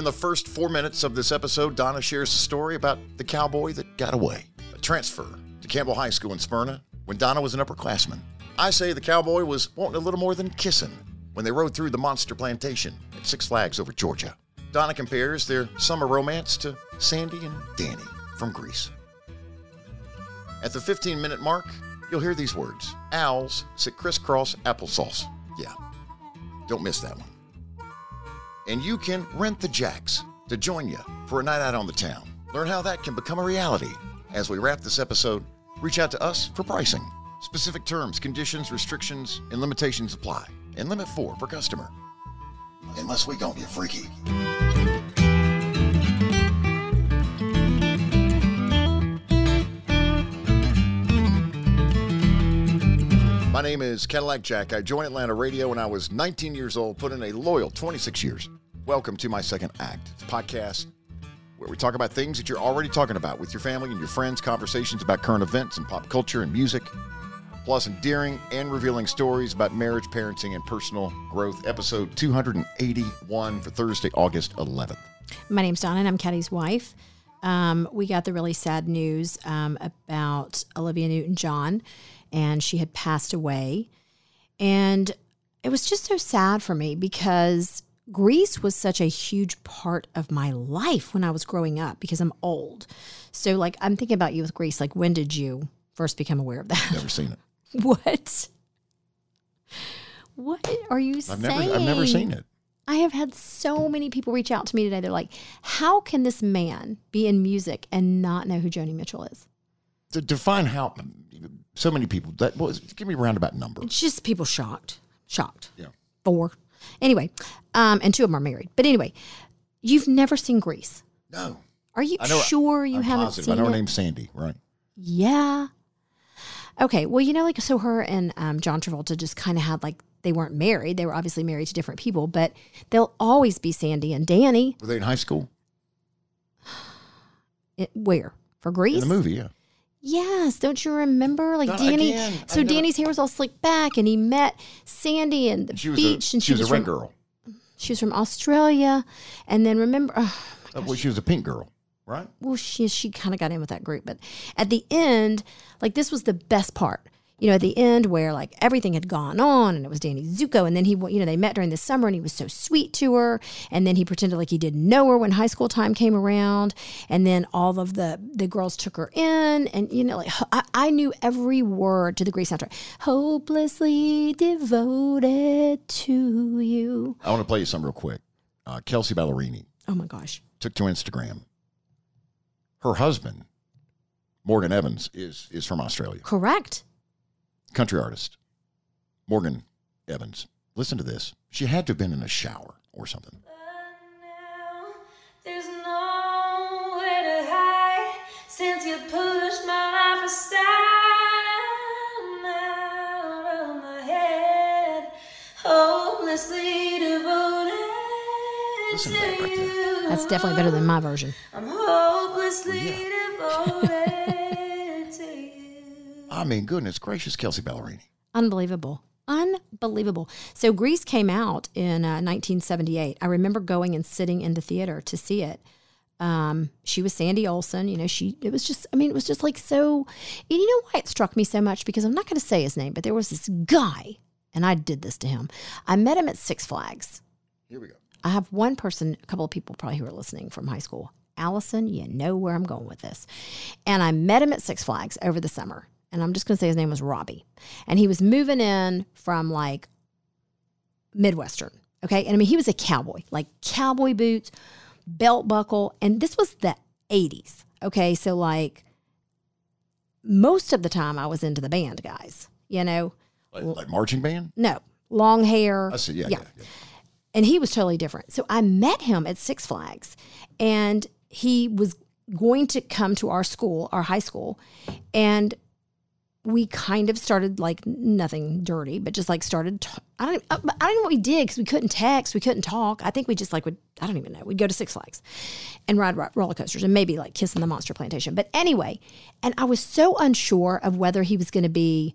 In the first four minutes of this episode, Donna shares a story about the cowboy that got away, a transfer to Campbell High School in Smyrna when Donna was an upperclassman. I say the cowboy was wanting a little more than kissing when they rode through the monster plantation at Six Flags over Georgia. Donna compares their summer romance to Sandy and Danny from Grease. At the 15 minute mark, you'll hear these words Owls sit crisscross applesauce. Yeah, don't miss that one. And you can rent the Jacks to join you for a night out on the town. Learn how that can become a reality. As we wrap this episode, reach out to us for pricing. Specific terms, conditions, restrictions, and limitations apply. And limit four per customer. Unless we don't get freaky. My name is Cadillac Jack. I joined Atlanta Radio when I was 19 years old, put in a loyal 26 years. Welcome to my second act. It's podcast where we talk about things that you're already talking about with your family and your friends, conversations about current events and pop culture and music, plus endearing and revealing stories about marriage, parenting, and personal growth. Episode 281 for Thursday, August 11th. My name's Donna, and I'm Caddy's wife. Um, we got the really sad news um, about Olivia Newton John, and she had passed away. And it was just so sad for me because Grease was such a huge part of my life when I was growing up because I'm old. So, like, I'm thinking about you with Grease. Like, when did you first become aware of that? Never seen it. what? What are you I've saying? never, I've never seen it. I have had so many people reach out to me today. They're like, how can this man be in music and not know who Joni Mitchell is? To define how so many people that was give me a roundabout number. It's just people shocked. Shocked. Yeah. Four. Anyway, um, and two of them are married. But anyway, you've never seen Grease. No. Are you I know sure you I'm haven't positive. seen I know her it? name's Sandy, right? Yeah. Okay. Well, you know, like so her and um, John Travolta just kind of had like they weren't married. They were obviously married to different people, but they'll always be Sandy and Danny. Were they in high school? It, where for Grease? In the movie, yeah. Yes, don't you remember? Like Donna, Danny. again, so Danny's hair was all slicked back, and he met Sandy in the She was beach, a, and she was a from red girl. she was from Australia, and then remember, oh, Uh, well, she was a pink girl, right? well, she she kind of got in with that group, but at the end, like this was the best part. You know, at the end where like everything had gone on, and it was Danny Zuko, and then he, you know, they met during the summer, and he was so sweet to her, and then he pretended like he didn't know her when high school time came around, and then all of the the girls took her in, and you know, like I, I knew every word to the Grease soundtrack, hopelessly devoted to you. I want to play you something real quick. Uh, Kelsea Ballerini Oh my gosh, took to Instagram. Her husband, Morgan Evans, is is from Australia. correct. Country artist, Morgan Evans. Listen to this. She had to have been in a shower or something. There's nowhere to hide since you pushed my life aside. I'm out of my head, hopelessly devoted Listen to to that right there. That's definitely better than my version. I'm hopelessly Oh, devoted to you. I mean, goodness gracious, Kelsea Ballerini. Unbelievable. Unbelievable. So Grease came out in uh, 1978. I remember going and sitting in the theater to see it. Um, she was Sandy Olson. You know, she, it was just, I mean, it was just like so. And you know why it struck me so much? Because I'm not going to say his name, but there was this guy, and I did this to him. I met him at Six Flags. Here we go. I have one person, a couple of people probably who are listening from high school. Allison, you know where I'm going with this. And I met him at Six Flags over the summer. And I'm just going to say his name was Robbie. And he was moving in from like Midwestern. Okay. And I mean, he was a cowboy, like cowboy boots, belt buckle. And this was the 80s. Okay. So, like, most of the time I was into the band guys, you know? Like, like marching band? No, long hair. I see. Yeah, yeah. yeah. and he was totally different. So I met him at Six Flags, and he was going to come to our school, our high school, and we kind of started like nothing dirty, but just like started. T- I don't. Uh, I don't know what we did because we couldn't text, we couldn't talk. I think we just like would. I don't even know. We'd go to Six Flags and ride ro- roller coasters and maybe like kiss in the Monster Plantation. But anyway, and I was so unsure of whether he was going to be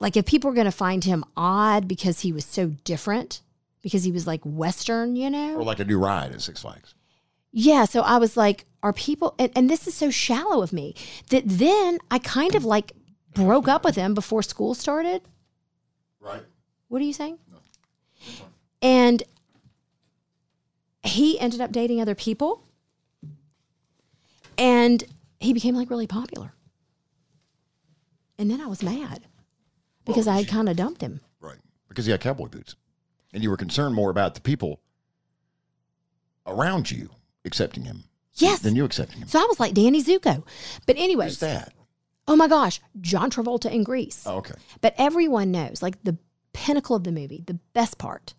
like if people were going to find him odd because he was so different because he was like Western, you know? Or like a new ride at Six Flags. Yeah. So I was like, are people, and, and this is so shallow of me that then I kind of like broke up with him before school started. Right. What are you saying? And he ended up dating other people and he became like really popular. And then I was mad because I had kind of dumped him. Right. Because he had cowboy boots. And you were concerned more about the people around you accepting him Yes. Then you accepting him. So I was like Danny Zuko. But Who's that? oh my gosh, John Travolta in Grease. Oh, okay. But everyone knows, like the pinnacle of the movie, the best part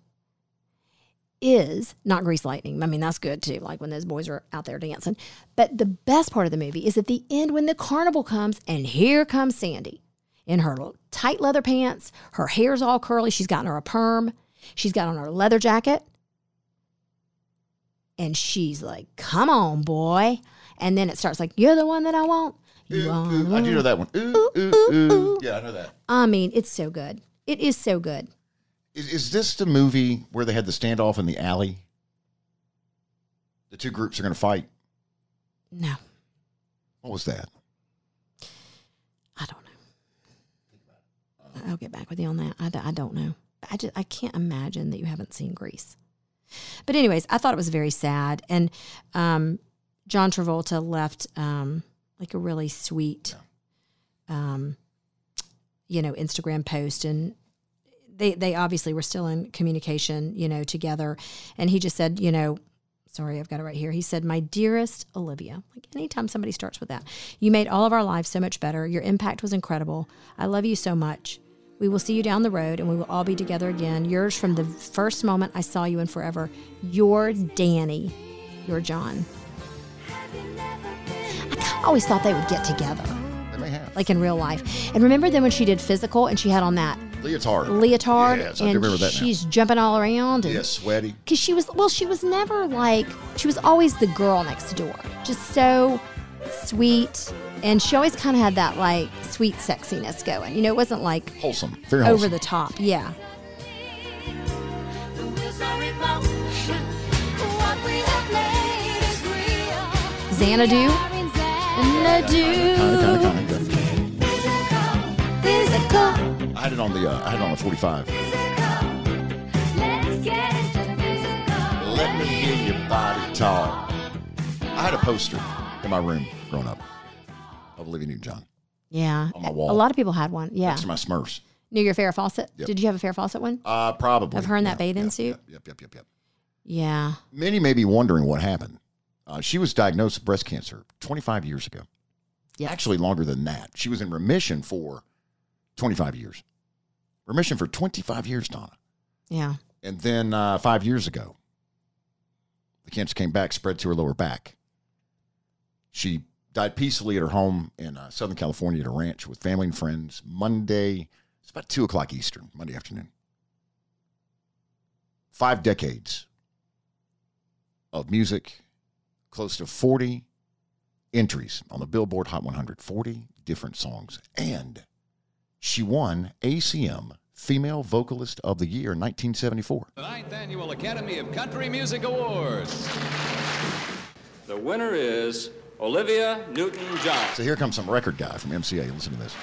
is not Grease Lightning. I mean, that's good too, like when those boys are out there dancing. But the best part of the movie is at the end when the carnival comes and here comes Sandy in her tight leather pants. Her hair's all curly. She's gotten her a perm. She's got on her leather jacket. And she's like, come on, boy. And then it starts like, you're the one that I want. You Ooh, ooh. I do know that one. Ooh, ooh, ooh. Yeah, I know that. I mean, it's so good. It is so good. Is, is this the movie where they had the standoff in the alley? The two groups are going to fight. No, What was that? I don't know. I'll get back with you on that. I, I don't know. I just I can't imagine that you haven't seen Grease. But anyways, I thought it was very sad, and um, John Travolta left um, like a really sweet, um, you know, Instagram post, and they they obviously were still in communication, you know, together, and he just said, you know. Sorry, I've got it right here. He said, My dearest Olivia, like anytime somebody starts with that, you made all of our lives so much better. Your impact was incredible. I love you so much. We will see you down the road and we will all be together again. Yours from the first moment I saw you and forever. Your Danny. Your John. I always thought they would get together, They may have. like in real life. And remember then when she did physical and she had on that Leotard. leotard Yes, I do remember that now. she's jumping all around and Yeah, sweaty. because she was well she was never like she was always the girl next door just so sweet and she always kind of had that like sweet sexiness going you know it wasn't like Wholesome. Very wholesome. over the top yeah The wheels are in motion. What we have made is real. xanadu xanadu Kinda, kinda, kinda physical I had it on the. Uh, I had it on the 45. Let's get into physical. Let me hear your body talk. I had a poster in my room growing up of Olivia Newton-John yeah on my wall. a lot of people had one yeah next to my Smurfs. near your Farrah Fawcett Yep. did you have a Farrah Fawcett one Uh, probably. Of her in that Yeah, bathing yeah, suit? Yep, yep, yep, yep, yeah Many may be wondering what happened. Uh, she was diagnosed with breast cancer 25 years ago. Yes. Actually, longer than that. She was in remission for 25 years. Remission for 25 years, Donna. yeah And then uh, five years ago, the cancer came back, spread to her lower back. She died peacefully at her home in uh, Southern California at a ranch with family and friends Monday. It's about 2 o'clock Eastern, Monday afternoon. Five decades of music, close to 40 entries on the Billboard Hot 100, 40 different songs. And she won ACM Female Vocalist of the Year in 1974. The ninth annual Academy of Country Music Awards. The winner is Olivia Newton-John. So here comes some record guy from MCA. Listen to this.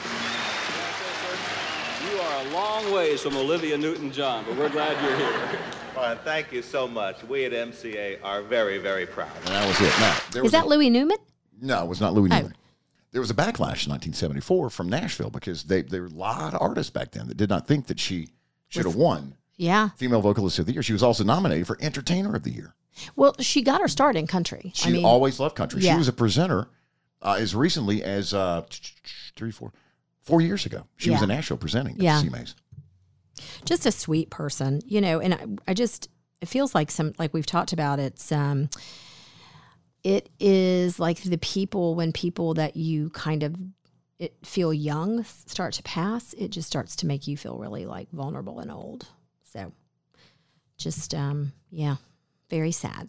You are a long ways from Olivia Newton-John, but we're glad you're here. Well, thank you so much. We at MCA are very, very proud. And that was it. Now, there is was that a, Louis Newman No, it was not Louis Oh. Newman. There was a backlash in 1974 from Nashville because they, there were a lot of artists back then that did not think that she should have won yeah Female Vocalist of the Year. She was also nominated for Entertainer of the Year. well she got her start in country She I mean, always loved country. She was a presenter uh, as recently as uh, three, four, four years ago. She was Yeah. in Nashville presenting Yeah. at CMAs. just a sweet person, you know, and I, I just it feels like some like we've talked about it's um it is like the people when people that you kind of it feel young start to pass, it just starts to make you feel really like vulnerable and old. So just um yeah, very sad.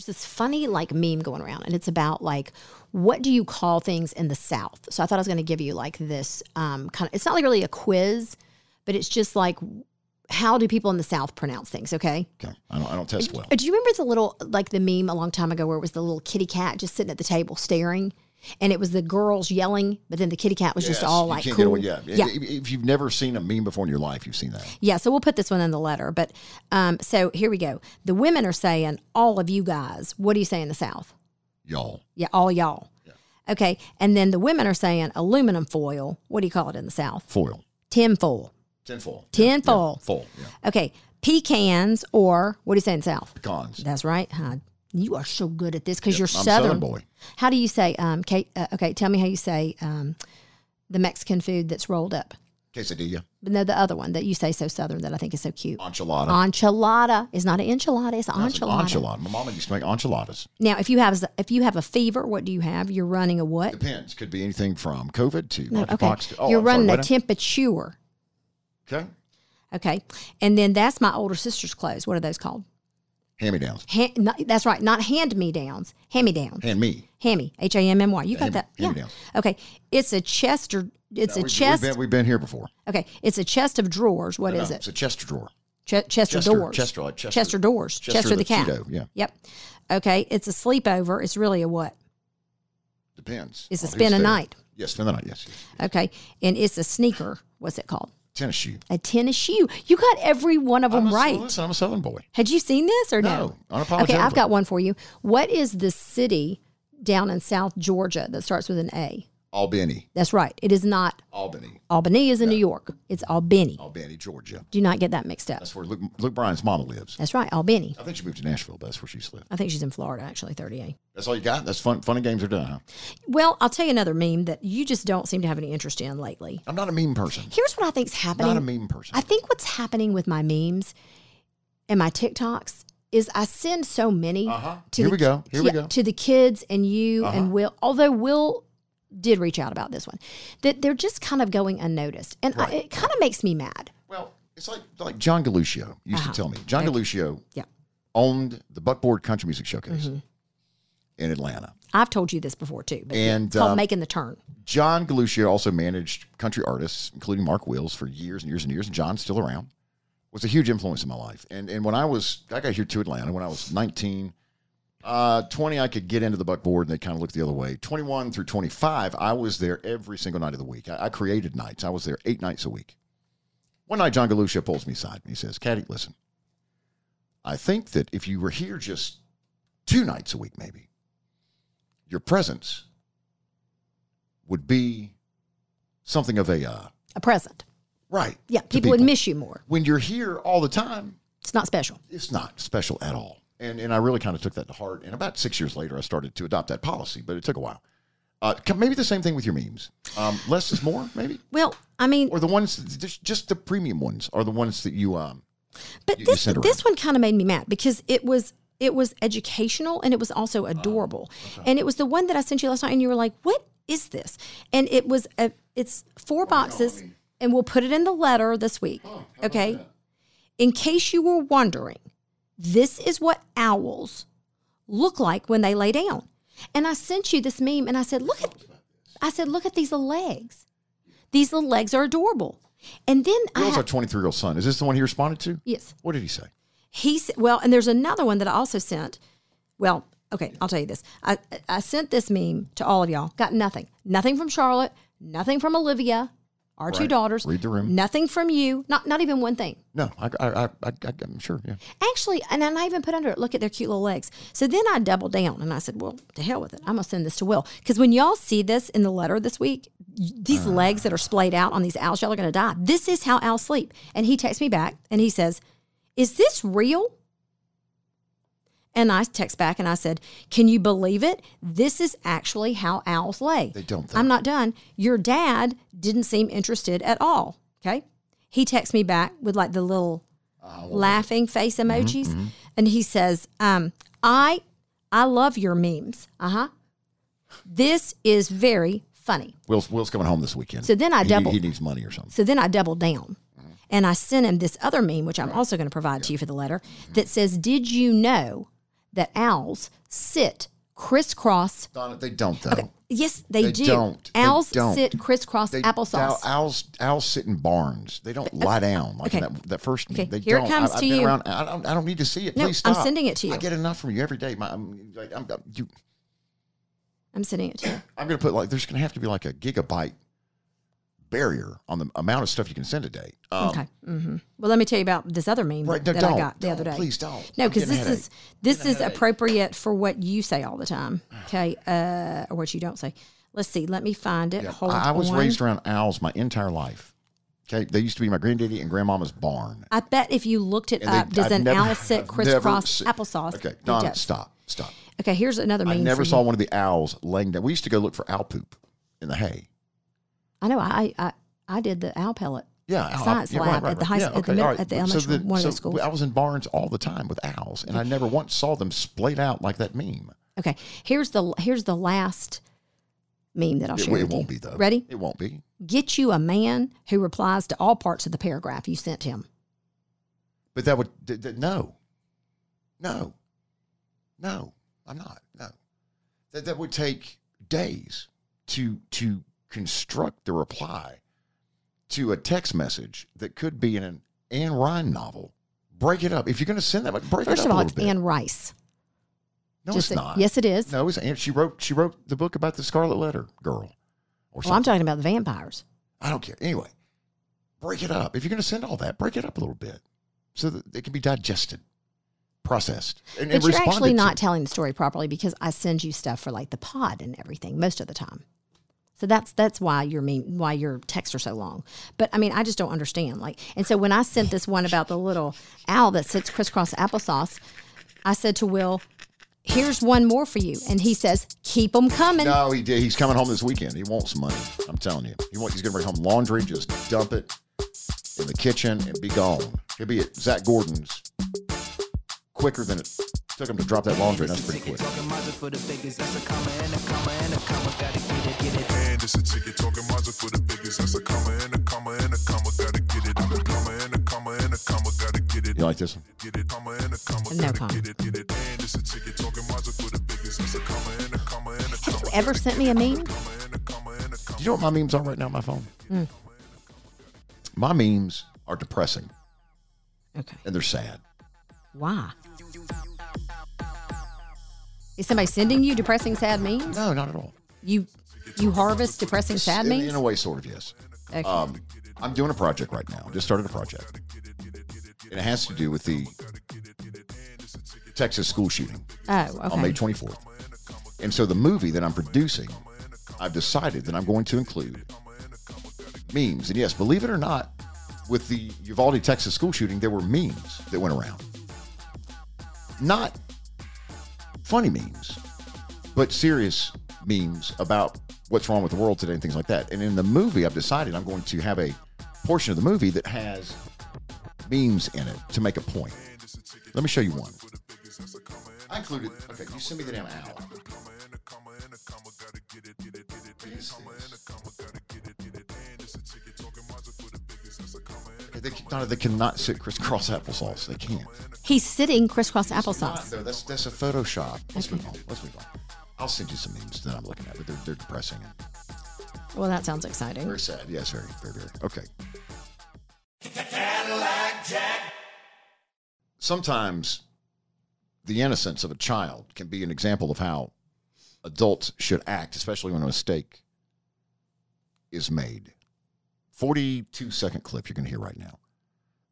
there's this funny like meme going around, and it's about like what do you call things in the South? So I thought I was going to give you like this um, kind of. It's not like really a quiz, but it's just like how do people in the South pronounce things? Okay. Okay. I don't, I don't test well. Do you remember the little like the meme a long time ago where it was the little kitty cat just sitting at the table staring, and it was the girls yelling, but then the kitty cat was just all like cool. away. Yeah. yeah, If- you've never seen a meme before in your life, you've seen that. yeah. So we'll put this one in the letter. But um, so here we go. The women are saying, "All of you guys." What do you say in the South? Y'all. Yeah, all y'all. Yeah. Okay, and then the women are saying aluminum foil. What do you call it in the South? Foil. Tin Tinfoil. Tin Yeah. Foil. Yeah. Okay, pecans or what do you say in South? Pecans. That's right. Huh. You are so good at this because you're I'm Southern. Southern boy. How do you say? Um, Kate, uh, okay, tell me how you say um, the Mexican food that's rolled up. Quesadilla. But no, the other one that you say so Southern that I think is so cute. Enchilada. Enchilada is not an enchilada; it's an That's an enchilada. enchilada. My mama used to make enchiladas. Now, if you have if you have a fever, what do you have? You're running a what? Depends. Could be anything from COVID to No, okay, to- oh, you're I'm running what a temperature. Okay. Okay, and then that's my older sister's clothes. What are those called? Hand me downs. Ha- that's right, not hand me downs, hand me downs. Hand me. Hammy, H A M M Y. You got that? hand me yeah. downs. Okay, it's a Chester. It's a chest. We've been, we've been here before. okay, it's a chest of drawers. What No, is no, it? It's a Chester drawer. Ch- Chester, Chester- doors. Chester, like Chester- doors. Chester Chester, the, the cat. Cheeto, yeah. Yep. Okay, it's a sleepover. It's really a what? Depends. It's a spend a night. Yes, spend the night. Yes. yes. Okay, and it's a sneaker. What's it called? Tennis shoe. A tennis shoe. You got every one of them I'm a, right. Listen, I'm a Southern boy. Had you seen this or no? No, Okay, I've got one for you. What is the city down in South Georgia that starts with an A? Albany. That's right. It is not Albany. Albany is in New York. It's Albany. Albany, Georgia. Do not get that mixed up. That's where Luke, Luke Bryan's mama lives. That's right, Albany. I think she moved to Nashville, but that's where she used to live. I think she's in Florida, actually, 38. That's all you got? That's fun. Fun and games are done, huh? Well, I'll tell you another meme that you just don't seem to have any interest in lately. I'm not a meme person. Here's what I think's happening. I'm not a meme person. I think what's happening with my memes and my TikToks is I send so many Uh-huh. to Here the, we go. Here we go. Uh-huh. to the kids and you and Will. Although Will did reach out about this one, that they're just kind of going unnoticed, and I, it kind of makes me mad. Well, it's like like John Galuccio used Uh-huh. to tell me. John Galuccio Yeah, owned the Buckboard Country Music Showcase Mm-hmm. in Atlanta. I've told you this before too, but And, it's called um, making the turn. John Galuccio also managed country artists, including Mark Wills, for years and years and years. And John's still around. Was a huge influence in my life. And and when I was, I got here to Atlanta when I was 19. Uh, 20, I could get into the buckboard and they kind of looked the other way. 21 through 25, I was there every single night of the week. I, I created nights. I was there eight nights a week. One night, John Galusha pulls me aside and he says, Caddy, listen, I think that if you were here just two nights a week, maybe, your presence would be something of a uh, A present. right. Yeah, to people, would miss you more. When you're here all the time, It's not special. it's not special at all. And and I really kind of took that to heart. And about six years later, I started to adopt that policy, but it took a while. Uh, maybe the same thing with your memes. Um, less is more, maybe, Well, I mean, or the ones just, just the premium ones are the ones that you um. But you- you this around. this one kind of made me mad because it was it was educational and it was also adorable, and it was the one that I sent you last night, and you were like, "What is this?" And it was a it's four boxes, and we'll put it in the letter this week. okay, in case you were wondering, this is what owls look like when they lay down. And I sent you this meme, and I said, "Look at," I said, "Look at these little legs. These little legs are adorable." And then I Will's ha- our 23 year old son. Is this the one he responded to? yes. What did he say? He said, well, and there's another one that I also sent. Well, okay, I'll tell you this. I I sent this meme to all of y'all. Got nothing. Nothing from Charlotte. Nothing from Olivia, our two Right. daughters. Read the room. Nothing from you. Not not even one thing. No, I, I, I, I, I'm sure. Yeah. Actually, and then I even put under it, look at their cute little legs. So then I doubled down and I said, well, to hell with it. I'm going to send this to Will. Because when y'all see this in the letter this week, y- these Uh. legs that are splayed out on these owls, y'all are going to die. This is how owls sleep. And he texts me back and he says, is this real? And I text back and I said, Can you believe it? This is actually how owls lay. They don't, though. I'm not done. Your dad didn't seem interested at all. Okay. He texts me back with like the little ah, laughing face mm-hmm, emojis. Mm-hmm. And he says, um, I I love your memes. Uh-huh. This is very funny. Will's, Will's coming home this weekend. So then I He- doubled. He, needs money or something. So then I double down. Mm-hmm. And I sent him this other meme, which I'm also going to provide to you for the letter, that says, Did you know that owls sit crisscross. Donna, they don't though. Yes, they, They do. don't. They Owls don't. sit crisscross They, applesauce. ow- owls, owls sit in barns. They don't lie down like in okay. that, that first Okay. They here it don't. comes I, to you. Around, I, don't, I don't need to see it. No, Please I'm sending it to you. I get enough from you every day. My, I'm, like, I'm, I'm- you, I'm sending it to you. I'm going to put like, there's going to have to be like a gigabyte barrier on the amount of stuff you can send a day. Um, Okay. hmm Well, let me tell you about this other meme Right, that, that I got the other day. Please don't. No, because this is this is appropriate for what you say all the time. Okay, uh, or what you don't say. Let's see. Let me find it. Yeah, Hold I, I was on. raised around owls my entire life. Okay, they used to be my granddaddy and grandmama's barn. I bet if you looked it And they- up, does I've an never- owl sit crisscross applesauce? Okay, Donna, stop, stop. Okay, here's another meme. I never saw you. one of the owls laying down. We used to go look for owl poop in the hay. I know. I I I did the owl pellet. Yeah, owl- science lab at the high Yeah, at the okay, mid- at the So elementary the- one of the schools. I was in barns all the time with owls, and I never once saw them splayed out like that meme. Okay, here's the here's the last meme that I'll It, share. it won't you. be though. Ready? It won't be. Get you a man who replies to all parts of the paragraph you sent him. But that would d- d- no, no, no. I'm not. No, that that would take days to to construct the reply to a text message that could be in an Anne Ryan novel. Break it up. If you're going to send that, break First it of up all, a it's little bit. Anne Rice. no, Just it's a- not. Yes, it is. No, it's Anne. She wrote. She wrote the book about the Scarlet Letter girl, or Well, I'm talking about the vampires. I don't care. Anyway, break it up. If you're going to send all that, break it up a little bit so that it can be digested, processed, and, and you're actually to. not telling the story properly because I send you stuff for like the pod and everything most of the time. So that's that's why your meme, why your texts are so long. But I mean, I just don't understand. Like, and so when I sent this one about the little owl that sits crisscross applesauce, I said to Will, "Here's one more for you," and he says, "Keep them coming." No, he did. He's coming home this weekend. He wants some money. I'm telling you. He want, he's going to bring home laundry, just dump it in the kitchen and be gone. He'll be at Zach Gordon's quicker than it took him to drop that laundry. and That's pretty quick. And it's a ticket talking Mazda for the biggest. That's a comma and a comma and a comma. Gotta get it. I'm a comma and a comma and a comma. Gotta get it. You like this one? Get it. Comma and a comma. No gotta comment. get it. Get it. And it's a ticket talking Mazda for the biggest. That's a comma and a comma and a Have you ever sent me a meme? Comma and a comma and a comma. Do you know what my memes are right now on my phone? Hmm. My memes are depressing Okay. and they're sad. Why? Is somebody sending you depressing sad memes? No, not at all. You you harvest depressing sad in, memes? in a way, sort of, yes. Okay. Um, I'm doing a project right now. Just started a project. And it has to do with the Texas school shooting oh, on May 24th. And so the movie that I'm producing, I've decided that I'm going to include memes. And yes, believe it or not, with the Uvalde, Texas school shooting, there were memes that went around. Not funny memes, but serious memes about what's wrong with the world today and things like that. And in the movie, I've decided I'm going to have a portion of the movie that has memes in it to make a point. Let me show you one. I included. Okay, you send me the damn owl. They, Donna, they cannot sit crisscross applesauce. They can't. He's sitting crisscross Not, applesauce. though. That's that's a Photoshop. Let's move on. Let's move on. I'll send you some memes that I'm looking at, but they're, they're depressing and Well, that sounds exciting. very sad. Yes, very, very, very. Okay. Sometimes the innocence of a child can be an example of how adults should act, especially when a mistake is made. 42 second clip you're going to hear right now.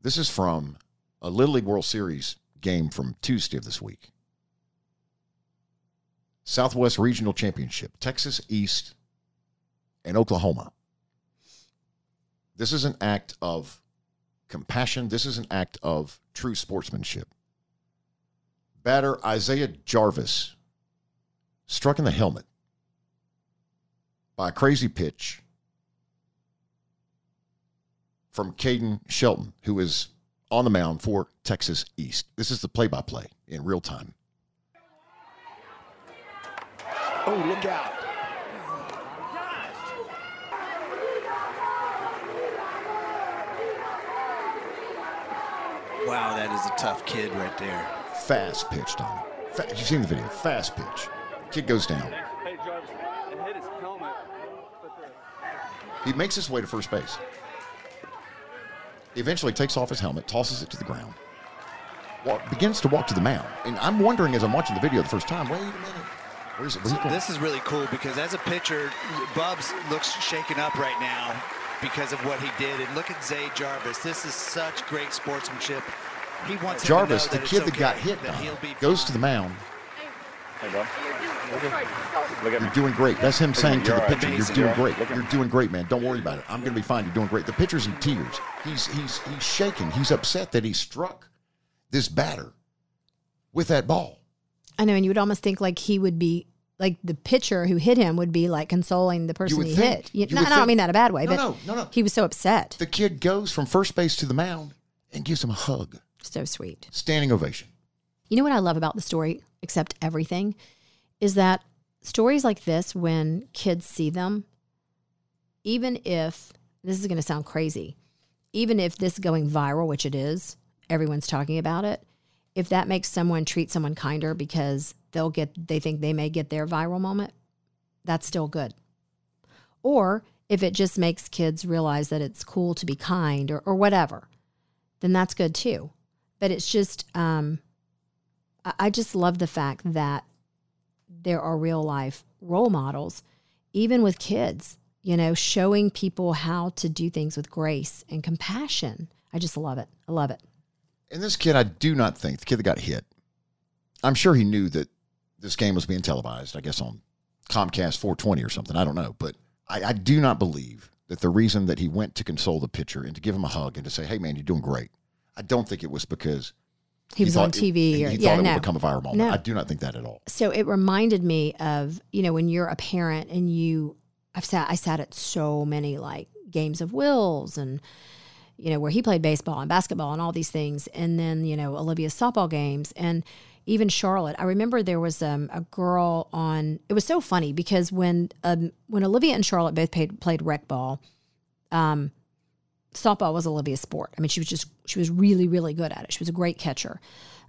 This is from a Little League World Series game from Tuesday of this week. Southwest Regional Championship, Texas East and Oklahoma. This is an act of compassion. This is an act of true sportsmanship. Batter Isaiah Jarvis struck in the helmet by a crazy pitch from Caden Shelton, who is on the mound for Texas East. This is the play by play in real time. Oh, look out. Wow, that is a tough kid right there. Fast pitch, Donnie. Fa- You've seen the video. Fast pitch. Kid goes down. Hey, Jarvis, his helmet. He makes his way to first base. He eventually takes off his helmet, tosses it to the ground, walk, begins to walk to the mound. And I'm wondering as I'm watching the video the first time, wait a minute. Where's it? Where's he going? This is really cool because as a pitcher, Bubs looks shaken up right now because of what he did. And look at Zay Jarvis. This is such great sportsmanship. He wants him to Jarvis, the that it's kid that got hit, that uh, he'll be goes to the mound. hey, bud. Look at You're doing great. That's him saying to You're the pitcher, "You're Amazing. doing You're all right. great. You're doing great, man. Don't worry about it. I'm going to be fine. You're doing great." The pitcher's in tears. He's he's he's shaking. He's upset that he struck this batter with that ball. I know, and you would almost think like he would be like the pitcher who hit him would be like consoling the person he think. hit. You, You no, I don't mean that in a bad way, No, but no, no, no. he was so upset. The kid goes from first base to the mound and gives him a hug. so sweet. Standing ovation. You know what I love about the story, except everything, is that stories like this, when kids see them, even if this is going to sound crazy, even if this is going viral, which it is, everyone's talking about it. If that makes someone treat someone kinder because they'll get, they think they may get their viral moment, that's still good. Or if it just makes kids realize that it's cool to be kind or, or whatever, then that's good too. But it's just, um, I I just love the fact that there are real life role models, even with kids, you know, showing people how to do things with grace and compassion. I just love it. I love it. And this kid, I do not think the kid that got hit. I'm sure he knew that this game was being televised. I guess on Comcast 420 or something. I don't know, but I, I do not believe that the reason that he went to console the pitcher and to give him a hug and to say, "Hey, man, you're doing great." I don't think it was because He, was on TV he, or he yeah, thought it no. would become a viral moment. No. I do not think that at all. so it reminded me of you know when you're a parent and you I've sat I sat at so many like games of wills and you know where he played baseball and basketball and all these things and then you know Olivia's softball games and even Charlotte. I remember there was um, a girl on it was so funny because when um, when Olivia and Charlotte both played played rec ball um, softball was Olivia's sport. I mean she was just she was really really good at it. She was a great catcher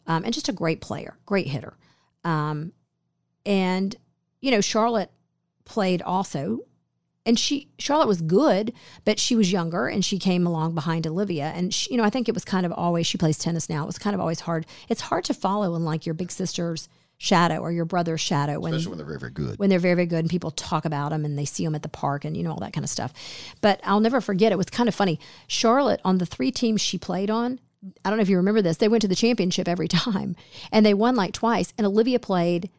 um, and just a great player great hitter. Um, and you know Charlotte played also and she Charlotte was good, but she was younger and she came along behind Olivia. And she, you know, I think it was kind of always she plays tennis now. It was kind of always hard. It's hard to follow in like your big sister's shadow or your brother's shadow when Especially when they're very, very good. when they're very very good and people talk about them and they see them at the park and you know all that kind of stuff. But I'll never forget. It was kind of funny. Charlotte on the three teams she played on. I don't know if you remember this. They went to the championship every time, and they won like twice. And Olivia played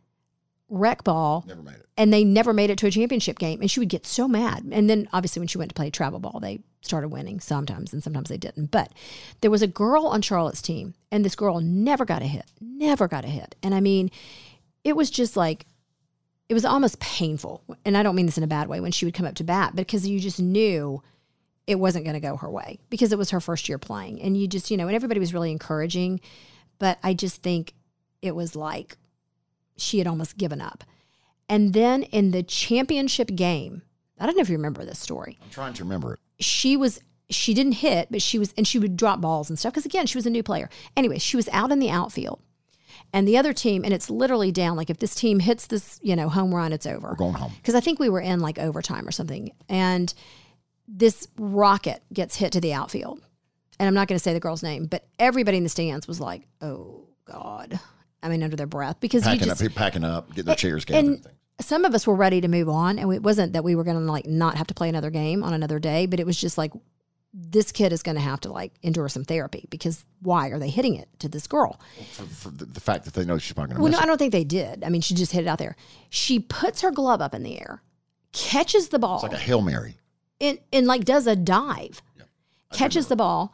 rec ball Never made it. and they never made it to a championship game and she would get so mad. And then obviously when she went to play travel ball they started winning sometimes and sometimes they didn't. But there was a girl on charlotte's team and this girl never got a hit never got a hit. And i mean it was just like it was almost painful. And i don't mean this in a bad way when she would come up to bat because you just knew it wasn't going to go her way because it was her first year playing. And you just you know and everybody was really encouraging but i just think it was like she had almost given up. And then in the championship game, I don't know if you remember this story. I'm trying to remember it. She was she didn't hit, but she was and she would drop balls and stuff because again, she was a new player. Anyway, she was out in the outfield. And the other team, and it's literally down. Like if this team hits this, you know, home run, it's over. We're going home. Because I think we were in like overtime or something. And this rocket gets hit to the outfield. And I'm not going to say the girl's name, but everybody in the stands was like, oh God. I mean, under their breath because you Packing just, up, packing up, getting their chairs gathered. and some of us were ready to move on and it wasn't that we were going to like not have to play another game on another day but it was just like this kid is going to have to like endure some therapy because why are they hitting it to this girl for, for the, the fact that they know she's not going to well no it. i don't think they did i mean she just hit it out there she puts her glove up in the air catches the ball It's like a hail mary. and, and like does a dive, catches the ball,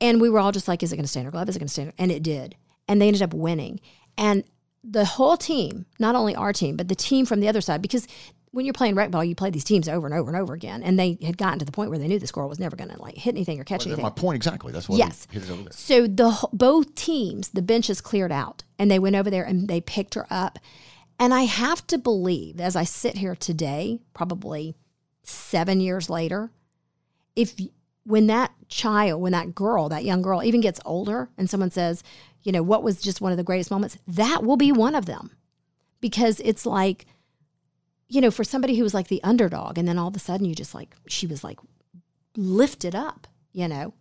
and we were all just like, "Is it going to stay in her glove? Is it going to stay?" In her? And it did, and they ended up winning. And the whole team, not only our team, but the team from the other side, because when you're playing rec ball, you play these teams over and over and over again, and they had gotten to the point where they knew this girl was never going to like hit anything or catch Well, anything. my point exactly. That's why Yes. they hit it over there. So the both teams, the benches cleared out, and they went over there and they picked her up. And I have to believe, as I sit here today, probably seven years later, if when that child, when that girl, that young girl even gets older and someone says, you know, what was just one of the greatest moments, that will be one of them. Because it's like, you know, for somebody who was like the underdog, and then all of a sudden you just like, she was like lifted up, you know.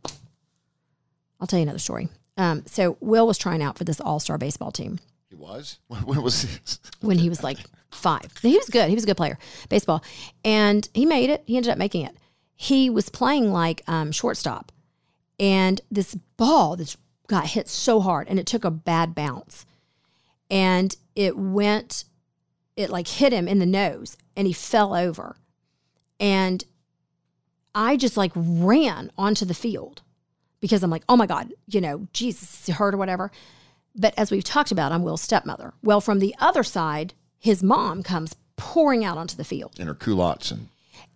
I'll tell you another story. Um, so Will was trying out for this all star baseball team He was. When was this? when he was like five. He was good. He was a good player, baseball. And he made it. He ended up making it. He was playing like um, shortstop. And this ball this got hit so hard and it took a bad bounce. And it went, it like hit him in the nose and he fell over. And I just like ran onto the field because I'm like, oh my God, you know, Jesus, hurt or whatever. But as we've talked about, I'm Will's stepmother. Well, from the other side, his mom comes pouring out onto the field. In her culottes and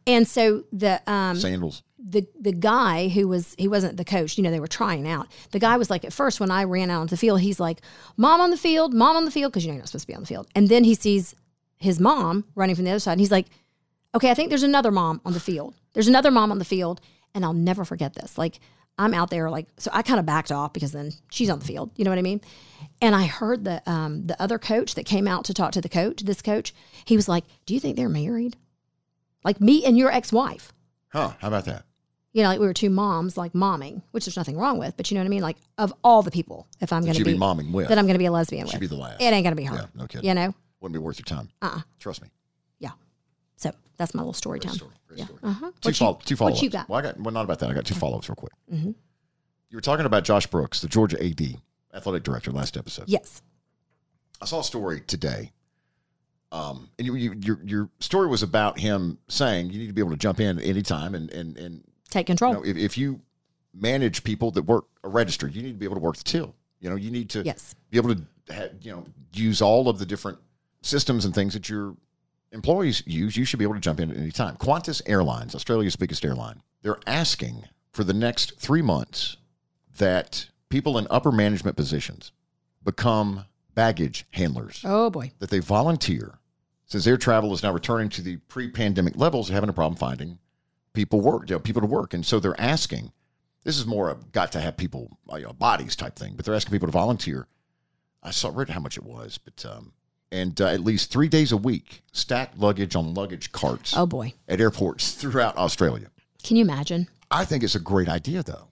And so the um sandals. the the guy who was he wasn't the coach, you know, they were trying out. The guy was like at first when I ran out onto the field, he's like, Mom on the field, mom on the field, because you know you're not supposed to be on the field. And then he sees his mom running from the other side, and he's like, Okay, I think there's another mom on the field. There's another mom on the field. And I'll never forget this. Like I'm out there, like so I kind of backed off because then she's on the field. You know what I mean? And I heard the um the other coach that came out to talk to the coach, this coach, he was like, Do you think they're married? Like me and your ex-wife Huh? How about that? you know, like we were two moms, like momming, which there's nothing wrong with, but you know what I mean? Like of all the people, if I'm going to be, be momming with. that I'm going to be a lesbian She'd with, be the last. it ain't going to be her. Yeah, no kidding. You know? Wouldn't be worth your time. Uh-uh. Trust me. Yeah. So that's my little story Great time. story. Great yeah. story. Uh-huh. Two, What follow, you, two follow-ups. What you got? Well, I got well, not about that. I got two follow-ups real quick. You were talking about Josh Brooks, the Georgia AD, athletic director, last episode. Yes. I saw a story today. Um, and you, you, your your story was about him saying you need to be able to jump in at any time, and and and Take control. you know, if, if you manage people that work a register, you need to be able to work the till. You know, you need to Yes. be able to have, you know use all of the different systems and things that your employees use. You should be able to jump in at any time. Qantas Airlines, Australia's biggest airline, they're asking for the next three months that people in upper management positions become baggage handlers oh boy. that they volunteer since air travel is now returning to the pre-pandemic levels they're having a problem finding people work you know, people to work and so they're asking this is more a got to have people you know, bodies type thing but they're asking people to volunteer i saw read how much it was but um and uh, at least three days a week stack luggage on luggage carts Oh boy. at airports throughout australia Can you imagine? i think it's a great idea though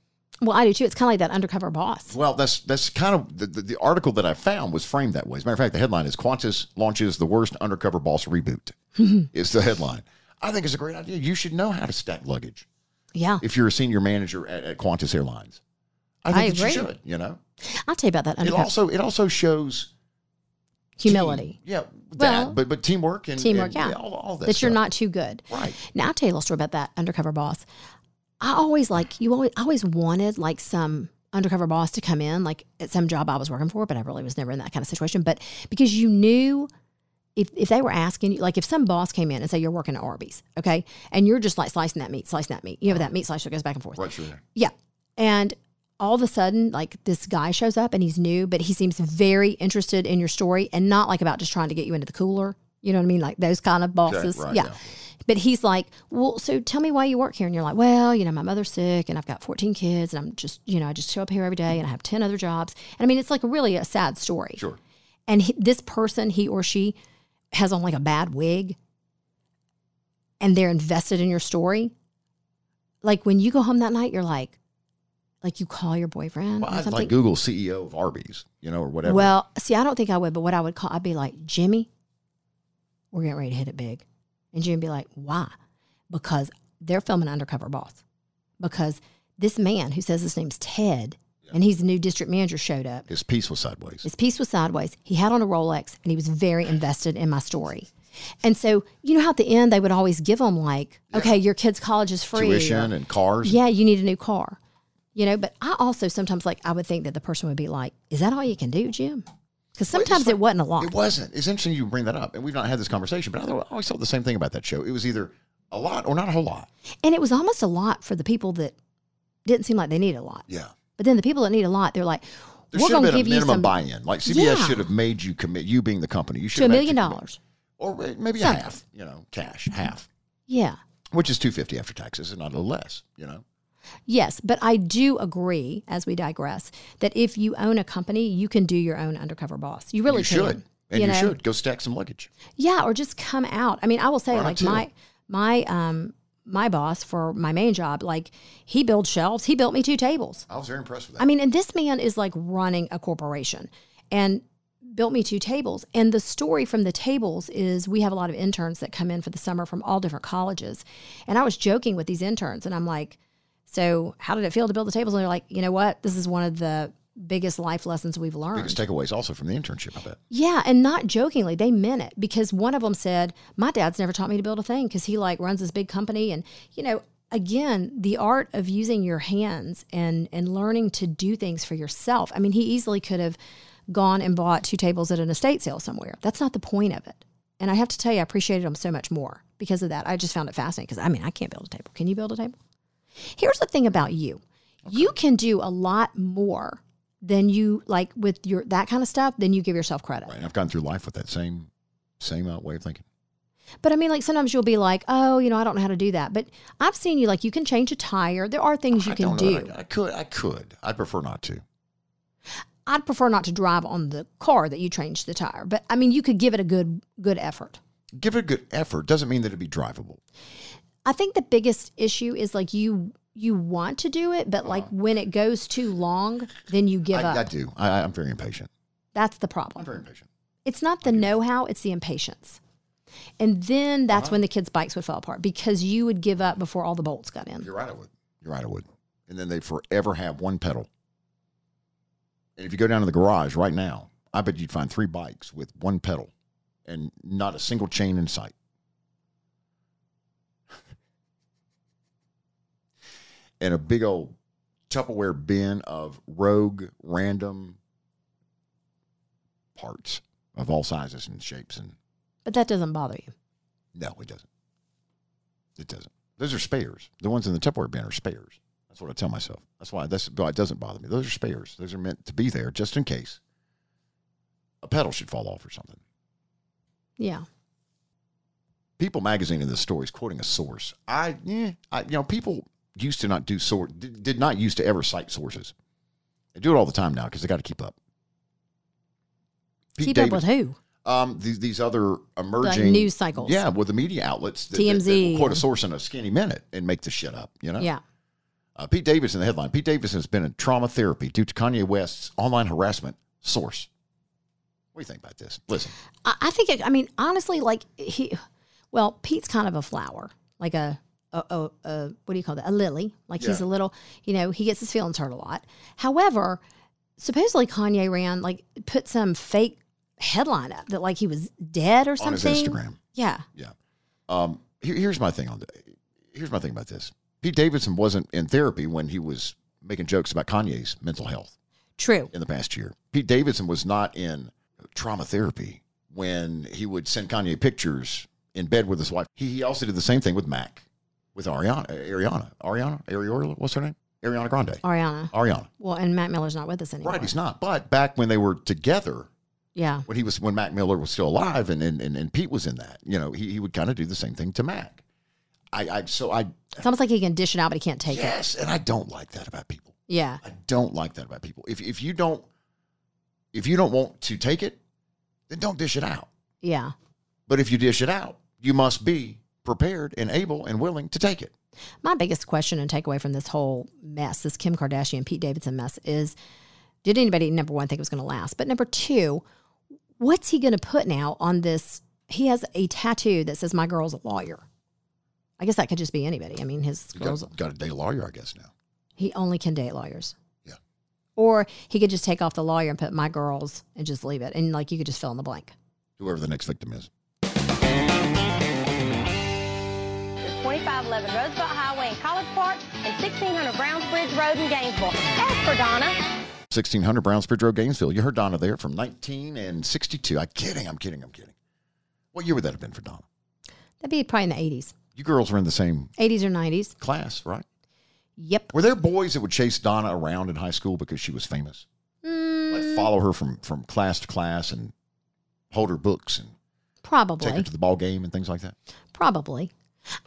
Well, I do too. It's kind of like that undercover boss. Well, that's that's kind of the, the, the article that I found was framed that way. As a matter of fact, the headline is Qantas launches the worst undercover boss reboot. is the headline. I think it's a great idea. You should know how to stack luggage Yeah. if you're a senior manager at, at Qantas Airlines. I think I that you agree. should. You know, I'll tell you about that it undercover also it also shows humility. team- yeah, that, Well, but but teamwork and Teamwork, and, yeah. all, all that. that you're not too good. right. Now I'll tell you a little story about that undercover boss. I always like you always I always wanted like some undercover boss to come in like at some job I was working for, but I really was never in that kind of situation. But because you knew if, if they were asking you, like if some boss came in and say you're working at Arby's, okay, and you're just like slicing that meat, slicing that meat, you know that meat slicer goes back and forth, Right. Sure. yeah. And all of a sudden, like this guy shows up and he's new, but he seems very interested in your story and not like about just trying to get you into the cooler. You know what I mean? Like those kind of bosses. right, yeah. yeah. But he's like, well, so tell me why you work here. And you're like, well, you know, my mother's sick and I've got 14 kids and I'm just, you know, I just show up here every day and I have 10 other jobs. And I mean, it's like really a sad story. Sure. And he, this person, he or she, has on like a bad wig and they're invested in your story. Like when you go home that night, you're like, like you call your boyfriend Well, I'd something. like Google CEO of Arby's, you know, or whatever. Well, see, I don't think I would, but what I would call, I'd be like, Jimmy, we're getting ready to hit it big. And would be like, why? Because they're filming Undercover Boss. Because this man who says his name's Ted and he's the new district manager showed up. his piece was sideways. His piece was sideways. He had on a Rolex and he was very invested in my story. And so, you know how at the end they would always give them like, okay, your kid's college is free. Tuition and cars. yeah, you need a new car. You know, but I also sometimes like I would think that the person would be like, "Is that all you can do, Jim?" Because sometimes it wasn't a lot. It wasn't. It's interesting you bring that up, and we've not had this conversation, but I always thought oh, the same thing about that show. It was either a lot or not a whole lot. And it was almost a lot for the people that didn't seem like they needed a lot. Yeah. But then the people that need a lot, they're like, There "We're going to been a give you minimum some buy-in. Like CBS Yeah. should have made you commit. You being the company, you should to a million dollars." or maybe a half. You know, cash half, Yeah. which is two fifty after taxes, and not a little less. You know, Yes, but I do agree, as we digress, that if you own a company, you can do your own undercover boss. You really you can. should. And you, know? should go stack some luggage. Yeah, or just come out. I mean, I will say, not like my my um my boss for my main job, like he builds shelves. He built me two tables. I was very impressed with that. I mean, and this man is like running a corporation and built me two tables. And the story from the tables is we have a lot of interns that come in for the summer from all different colleges. And I was joking with these interns and I'm like, so how did it feel to build the tables? And they're like, you know what? This is one of the biggest life lessons we've learned. Biggest takeaways also from the internship, I bet. Yeah, and not jokingly, they meant it because one of them said, "My dad's never taught me to build a thing because he like runs this big company." And you know, again, the art of using your hands and and learning to do things for yourself. I mean, he easily could have gone and bought two tables at an estate sale somewhere. That's not the point of it. And I have to tell you, I appreciated him so much more because of that. I just found it fascinating because I mean, I can't build a table. Can you build a table? Here's the thing about you. You can do a lot more than you like with your that kind of stuff than you give yourself credit. Right. I've gone through life with that same same uh, way of thinking. But I mean, like sometimes you'll be like, oh, you know, I don't know how to do that. But I've seen you like you can change a tire. There are things you I can don't know that I, I could. I could. I'd prefer not to. I'd prefer not to drive on the car that you changed the tire. But I mean, you could give it a good good effort. Give it a good effort. Doesn't mean that it'd be drivable. I think the biggest issue is like you you want to do it, but like when it goes too long, then you give Uh-huh. I, up. I do. I, I'm very impatient. That's the problem. I'm problem. very impatient. It's not the know-how; it's the impatience. And then Uh-huh. that's when the kids' bikes would fall apart because you would give up before all the bolts got in. You're right. I would. You're right. I would. And then they forever have one pedal. And if you go down to the garage right now, I bet you'd find three bikes with one pedal and not a single chain in sight. And a big old Tupperware bin of rogue random parts of all sizes and shapes. And But that doesn't bother you. no, it doesn't. It doesn't. Those are spares. The ones in the Tupperware bin are spares. That's what I tell myself. That's why that's why it doesn't bother me. Those are spares. Those are meant to be there just in case a pedal should fall off or something. Yeah. People magazine in this story is quoting a source. I, yeah, I, you know, people used to not do source, did, not used to ever cite sources. They do it all the time now because they got to keep up. Pete Keep David- up with who? Um, these, these other emerging news cycles. Yeah, with the media outlets. That, that- that TMZ will quote a source in a skinny minute and make the shit up. You know. Yeah. Uh, Pete Davidson, the headline. Pete Davis has been in trauma therapy due to Kanye West's online harassment. Source. What do you think about this? Listen, I, I think, it, I mean, honestly, like he, well, Pete's kind of a flower, like a, a, a, a what do you call that? A lily. Like he's a little, you know, he gets his feelings hurt a lot. However, supposedly Kanye ran, like, put some fake headline up that like he was dead or on something. his Instagram. Yeah. Yeah. Um, here, here's my thing on the, here's my thing about this. Pete Davidson wasn't in therapy when he was making jokes about Kanye's mental health True. in the past year. Pete Davidson was not in trauma therapy when he would send Kanye pictures in bed with his wife. He, he also did the same thing with Mac, with Ariana, Ariana, Ariana, Ariana, what's her name? Ariana Grande. Ariana. Ariana. Well, and Mac Miller's not with us anymore. Right, he's not. But back when they were together, Yeah. when he was when Mac Miller was still alive and and, and, and Pete was in that, you know, he, he would kind of do the same thing to Mac. I, I so I It's almost like he can dish it out, but he can't take it. yes, and I don't like that about people. Yeah. I don't like that about people. If if you don't if you don't want to take it, then don't dish it out. Yeah. But if you dish it out, you must be prepared and able and willing to take it. My biggest question and takeaway from this whole mess, this Kim Kardashian Pete Davidson mess, is did anybody number one think it was going to last? But number two, what's he going to put now on this? He has a tattoo that says "My girl's a lawyer." I guess that could just be anybody. I mean, his girl's got, got a day lawyer, I guess now. he only can date lawyers. Yeah. Or he could just take off the lawyer and put "My girls" and just leave it, and like you could just fill in the blank. Whoever the next victim is. 2511 Roosevelt Highway in College Park and 1600 Brownsbridge Road in Gainesville. Ask for Donna. 1600 Brownsbridge Road, Gainesville. You heard Donna there from 19 and 62. I'm kidding. I'm kidding. I'm kidding. What year would that have been for Donna? That'd be probably in the eighties, You girls were in the same eighties or nineties. class, right? Yep. Were there boys that would chase Donna around in high school because she was famous? Like mm. follow her from, from class to class and hold her books and Probably. take her to the ball game and things like that? Probably.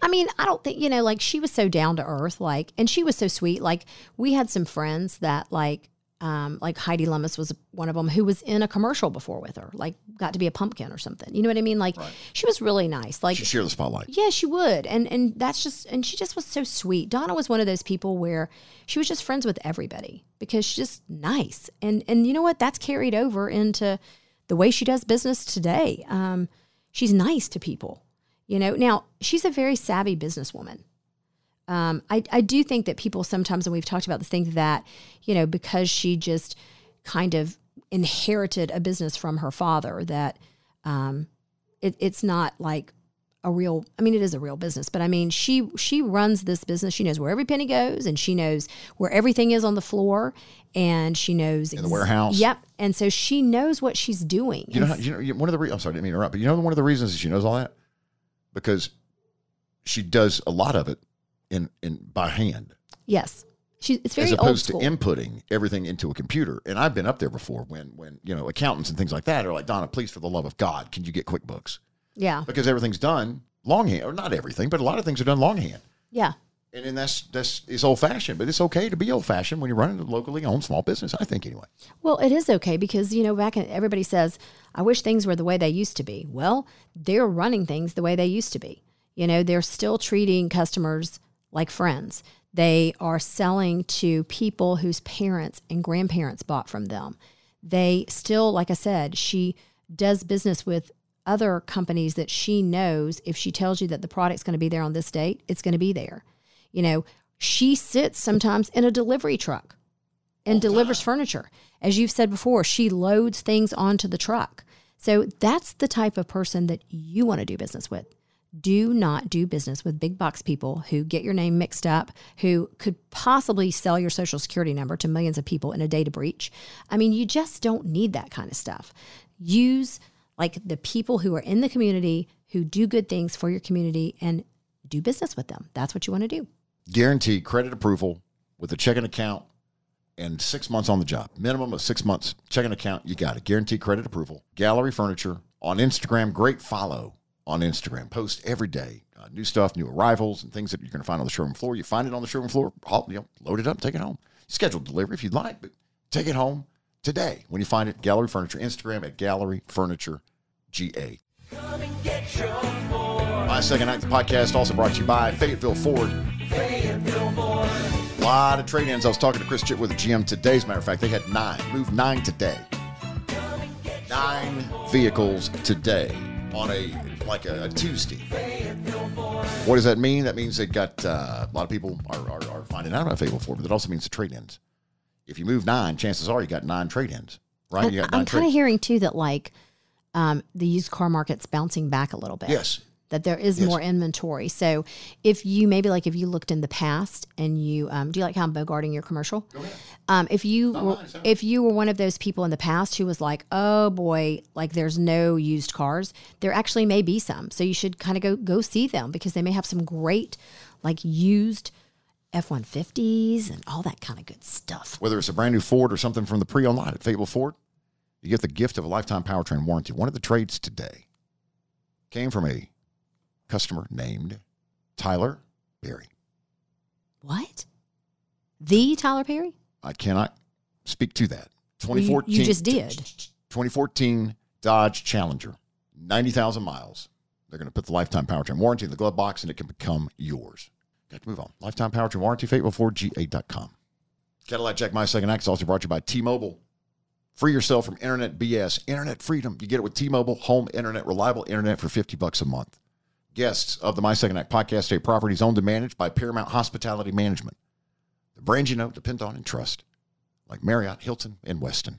I mean, I don't think, you know, like she was so down to earth, like, and she was so sweet. Like, we had some friends that, like, um, like Heidi Lummis was one of them who was in a commercial before with her, like, got to be a pumpkin or something. You know what I mean? Like, she was really nice. Like, She share the spotlight. yeah, she would. And and that's just and she just was so sweet. Donna was one of those people where she was just friends with everybody because she's just nice. And and you know what? That's carried over into the way she does business today. Um, she's nice to people. You know, now she's a very savvy businesswoman. Um, I, I do think that people sometimes, and we've talked about this, think that, you know, because she just kind of inherited a business from her father, that um, it, it's not like a real i mean it is a real business but i mean she she runs this business she knows where every penny goes and she knows where everything is on the floor and she knows In the warehouse? yep and so she knows what she's doing You know, how, you know, one of the re- I'm sorry, I didn't mean to interrupt, but you know, one of the reasons she knows all that because she does a lot of it in in by hand, yes she, it's very as opposed to inputting everything into a computer. And I've been up there before when when you know accountants and things like that are like, Donna, please, for the love of God, can you get QuickBooks? yeah Because everything's done longhand, or not everything, but a lot of things are done longhand. yeah And then that's that's it's old fashioned, but it's okay to be old fashioned when you're running a locally owned small business. I think anyway. Well, it is okay because you know back in, everybody says, "I wish things were the way they used to be." Well, they're running things the way they used to be. You know, they're still treating customers like friends. They are selling to people whose parents and grandparents bought from them. They still, like I said, she does business with other companies that she knows if she tells you that the product's going to be there on this date, it's going to be there. You know, she sits sometimes in a delivery truck and oh, delivers furniture. As you've said before, she loads things onto the truck. So that's the type of person that you want to do business with. Do not do business with big box people who get your name mixed up, who could possibly sell your social security number to millions of people in a data breach. I mean, you just don't need that kind of stuff. Use like the people who are in the community who do good things for your community and do business with them. That's what you want to do. Guaranteed credit approval with a checking account and six months on the job. Minimum of six months checking account. You got it. Guaranteed credit approval. Gallery Furniture on Instagram. Great follow on Instagram. Post every day. Uh, new stuff, new arrivals, and things that you're going to find on the showroom floor. You find it on the showroom floor. haul- You know, load it up, take it home. Scheduled delivery if you'd like, but take it home today when you find it. Gallery Furniture. Instagram at Gallery Furniture GA. My second act of the podcast also brought to you by Fayetteville Ford. A lot of trade ins. I was talking to Chris Chip with the GM today. As a matter of fact, they had nine, moved nine today. Nine vehicles today on a like a, a Tuesday. What does that mean? That means they got uh, a lot of people are, are, are finding out about Fayetteville Ford, but that also means the trade ins. If you move nine, chances are you got nine trade ins, right? Got I'm kind of hearing too that like um, the used car market's bouncing back a little bit. Yes. That there is Yes. more inventory. So if you maybe like if you looked in the past and you um, do you like how I'm bogarting your commercial? Um, if you were, if you were one of those people in the past who was like, oh boy, like there's no used cars, there actually may be some. So you should kind of go go see them because they may have some great like used F one fifties and all that kind of good stuff. whether it's a brand new Ford or something from the pre-owned lot at Fayetteville Ford, you get the gift of a lifetime powertrain warranty. One of the trades today came from a customer named Tyler Perry. What? The Tyler Perry? I cannot speak to that. Well, you- 2014. you just did. 2014 Dodge Challenger, 90,000 miles. They're going to put the lifetime powertrain warranty in the glove box and it can become yours. Got to move on. Lifetime powertrain warranty, FayettevilleFordGA.com. Cadillac Jack My Second Act is also brought to you by T-Mobile. Free yourself from internet BS. Internet freedom. You get it with T-Mobile, home internet, reliable internet for 50 bucks a month. Guests of the My Second Act podcast stay properties owned and managed by Paramount Hospitality Management. The brand you know, depend on, and trust, like Marriott, Hilton, and Westin.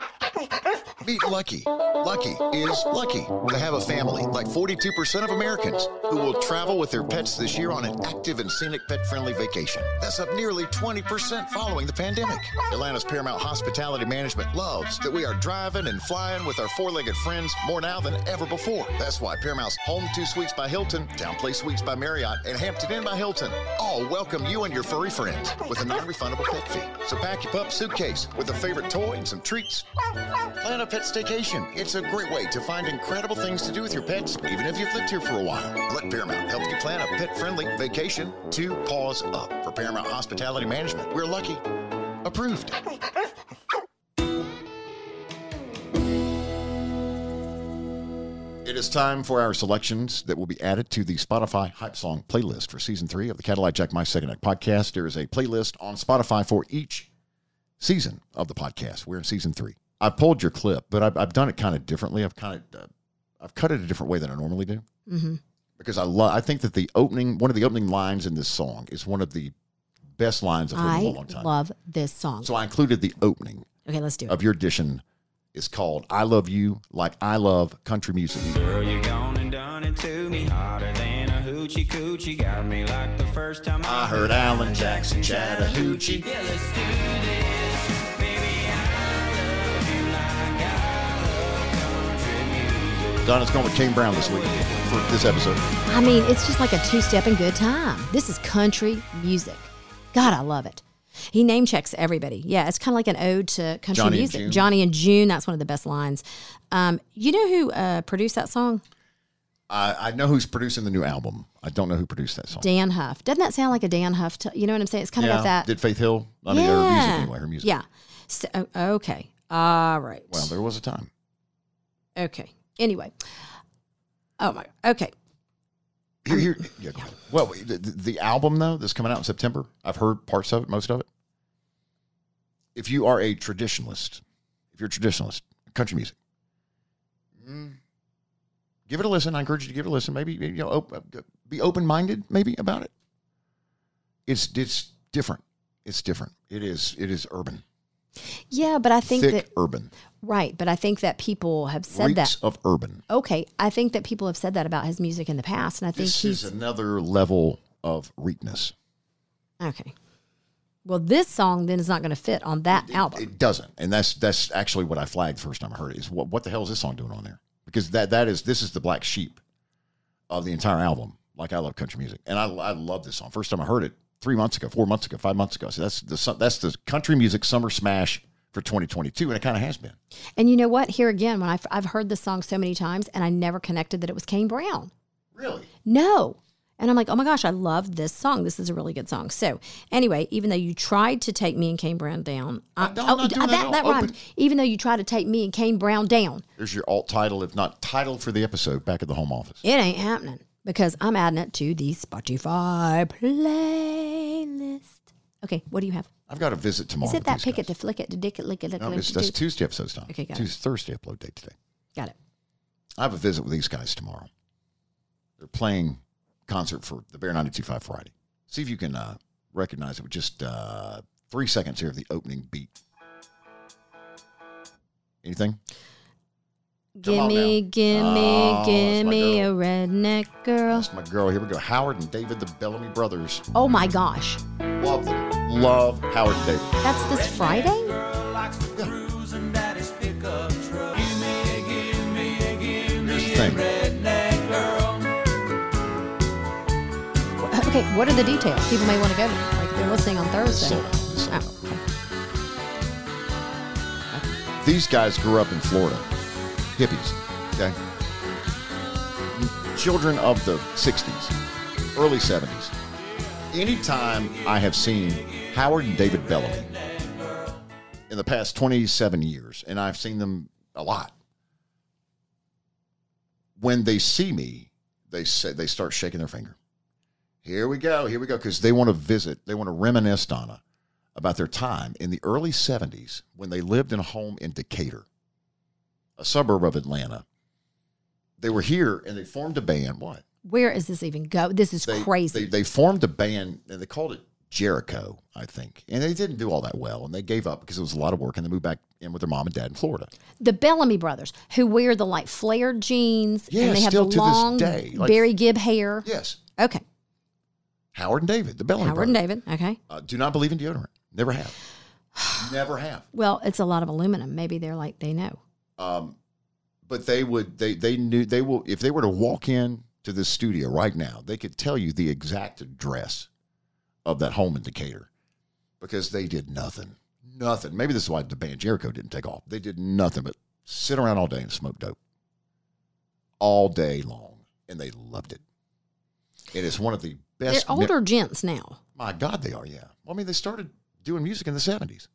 Meet Lucky. Lucky is lucky to have a family like 42% of Americans who will travel with their pets this year on an active and scenic pet friendly vacation. That's up nearly 20% following the pandemic. Atlanta's Paramount Hospitality Management loves that we are driving and flying with our four legged friends more now than ever before. That's why Paramount's Home Two Suites by Hilton, TownePlace Suites by Marriott, and Hampton Inn by Hilton all welcome you and your furry friends with a non refundable pet fee. So pack your pup suitcase with a favorite toy and some treats. Plan a Pet Staycation. It's a great way to find incredible things to do with your pets, even if you've lived here for a while. Let Paramount help you plan a pet-friendly vacation. to paws up for Paramount Hospitality Management. We're lucky. Approved. It is time for our selections that will be added to the Spotify Hype Song playlist for season three of the Cadillac Jack My Second Act podcast. There is a playlist on Spotify for each season of the podcast. We're in season three. I've pulled your clip, but I've, I've done it kind of differently. I've kind of uh, I've cut it a different way than I normally do Mm-hmm. because I love. I think that the opening, one of the opening lines in this song, is one of the best lines I've heard I in a long time. I love this song. so I included the opening okay, let's do it. of your edition. is called "I Love You Like I Love Country Music." Girl, you gone and done it to me harder than a hoochie coochie. Got me like the first time I heard Alan Jackson Chattahoochee. Yeah, let's do this. Donna's going with Kane Brown this week for this episode. I mean, it's just like a two step and good time. This is country music. God, I love it. He name checks everybody. Yeah, it's kind of like an ode to country Johnny music. June. Johnny and June, that's one of the best lines. Um, you know who uh, produced that song? I, I know who's producing the new album. I don't know who produced that song. Dann Huff. Doesn't that sound like a Dann Huff? T- you know what I'm saying? It's kind of like that. Did Faith Hill? I mean, her music anyway. Her music. Yeah. So, okay. All right. Well, there was a time. Okay. Anyway. Oh my. Okay. Here, here. Yeah, go ahead. Well, the, the the album though that's coming out in September. I've heard parts of it, most of it. If you are a traditionalist, if you're a traditionalist, country music, mm, give it a listen. I encourage you to give it a listen. Maybe you know, op- be open minded, maybe about it. It's it's different. It's different. It is it is urban, Yeah, but I think thick that urban, right. But I think that people have said that. of urban. Okay, I think that people have said that about his music in the past, and I think This he's is another level of reekness. okay. Well, this song then is not going to fit on that album. It doesn't, and that's that's actually what I flagged the first time I heard it. Is what what the hell is this song doing on there? Because that that is this is the black sheep of the entire album. Like I love country music, and I I love this song. First time I heard it three months ago, four months ago, five months ago. So that's the that's the country music summer smash for 2022, and it kind of has been. and you know what? Here again, when I've, I've heard this song so many times, and I never connected that it was Kane Brown. Really? No. And I'm like, oh my gosh, I love this song. This is a really good song. So, anyway, even though you tried to take me and Kane Brown down, I, no, oh, not doing that at that rhymed. Even though you tried to take me and Kane Brown down, There's your alt title, if not title for the episode, back at the home office. it ain't happening because I'm adding it to the Spotify playlist. Okay, what do you have? I've got a visit tomorrow. Is it that these pick it to flick it to dick it lick it lick No, it? it's, that's Tuesday episodes time. Okay, got it. Tuesday, Thursday upload date today. Got it. I have a visit with these guys tomorrow. They're playing concert for the Bear 925 Friday. See if you can uh, recognize it with just uh, three seconds here of the opening beat. Anything? Gimme, gimme, Oh, gimme a redneck girl. That's my girl. Here we go. Howard and David, the Bellamy brothers. Oh my gosh. Love them. Love Howard and David. That's this Friday? Here's the thing. Okay, what are the details? People may want to go. Like they're listening on Thursday. So, so- Oh, okay. These guys grew up in Florida, hippies, okay? Children of the 60s, early 70s. Anytime I have seen Howard and David Bellamy in the past 27 years, and I've seen them a lot, when they see me, they say they start shaking their finger. Here we go, here we go, because they want to visit, they want to reminisce, Donna, about their time in the early 70s when they lived in a home in Decatur, a suburb of Atlanta. They were here and they formed a band. What? Where is this even go? This is They, crazy. They, they formed a band and they called it Jericho, I think. And they didn't do all that well and they gave up because it was a lot of work and they moved back in with their mom and dad in Florida. the Bellamy brothers, who wear the like flared jeans Yeah, and they have still the to this long day, like- Barry Gibb hair. Yes. Okay. Howard and David, the Bellamy brothers. Howard and. David. Okay. Uh, do not believe in deodorant. Never have. Never have. Well, it's a lot of aluminum. Maybe they're like they know. Um, but they would they they knew they will if they were to walk in to this studio right now, they could tell you the exact address of that home in Decatur because they did nothing, nothing. Maybe this is why the band Jericho didn't take off. They did nothing but sit around all day and smoke dope all day long, and they loved it. It is one of the best. They're older gents now. my God, they are. Yeah. Well, I mean, they started doing music in the seventies.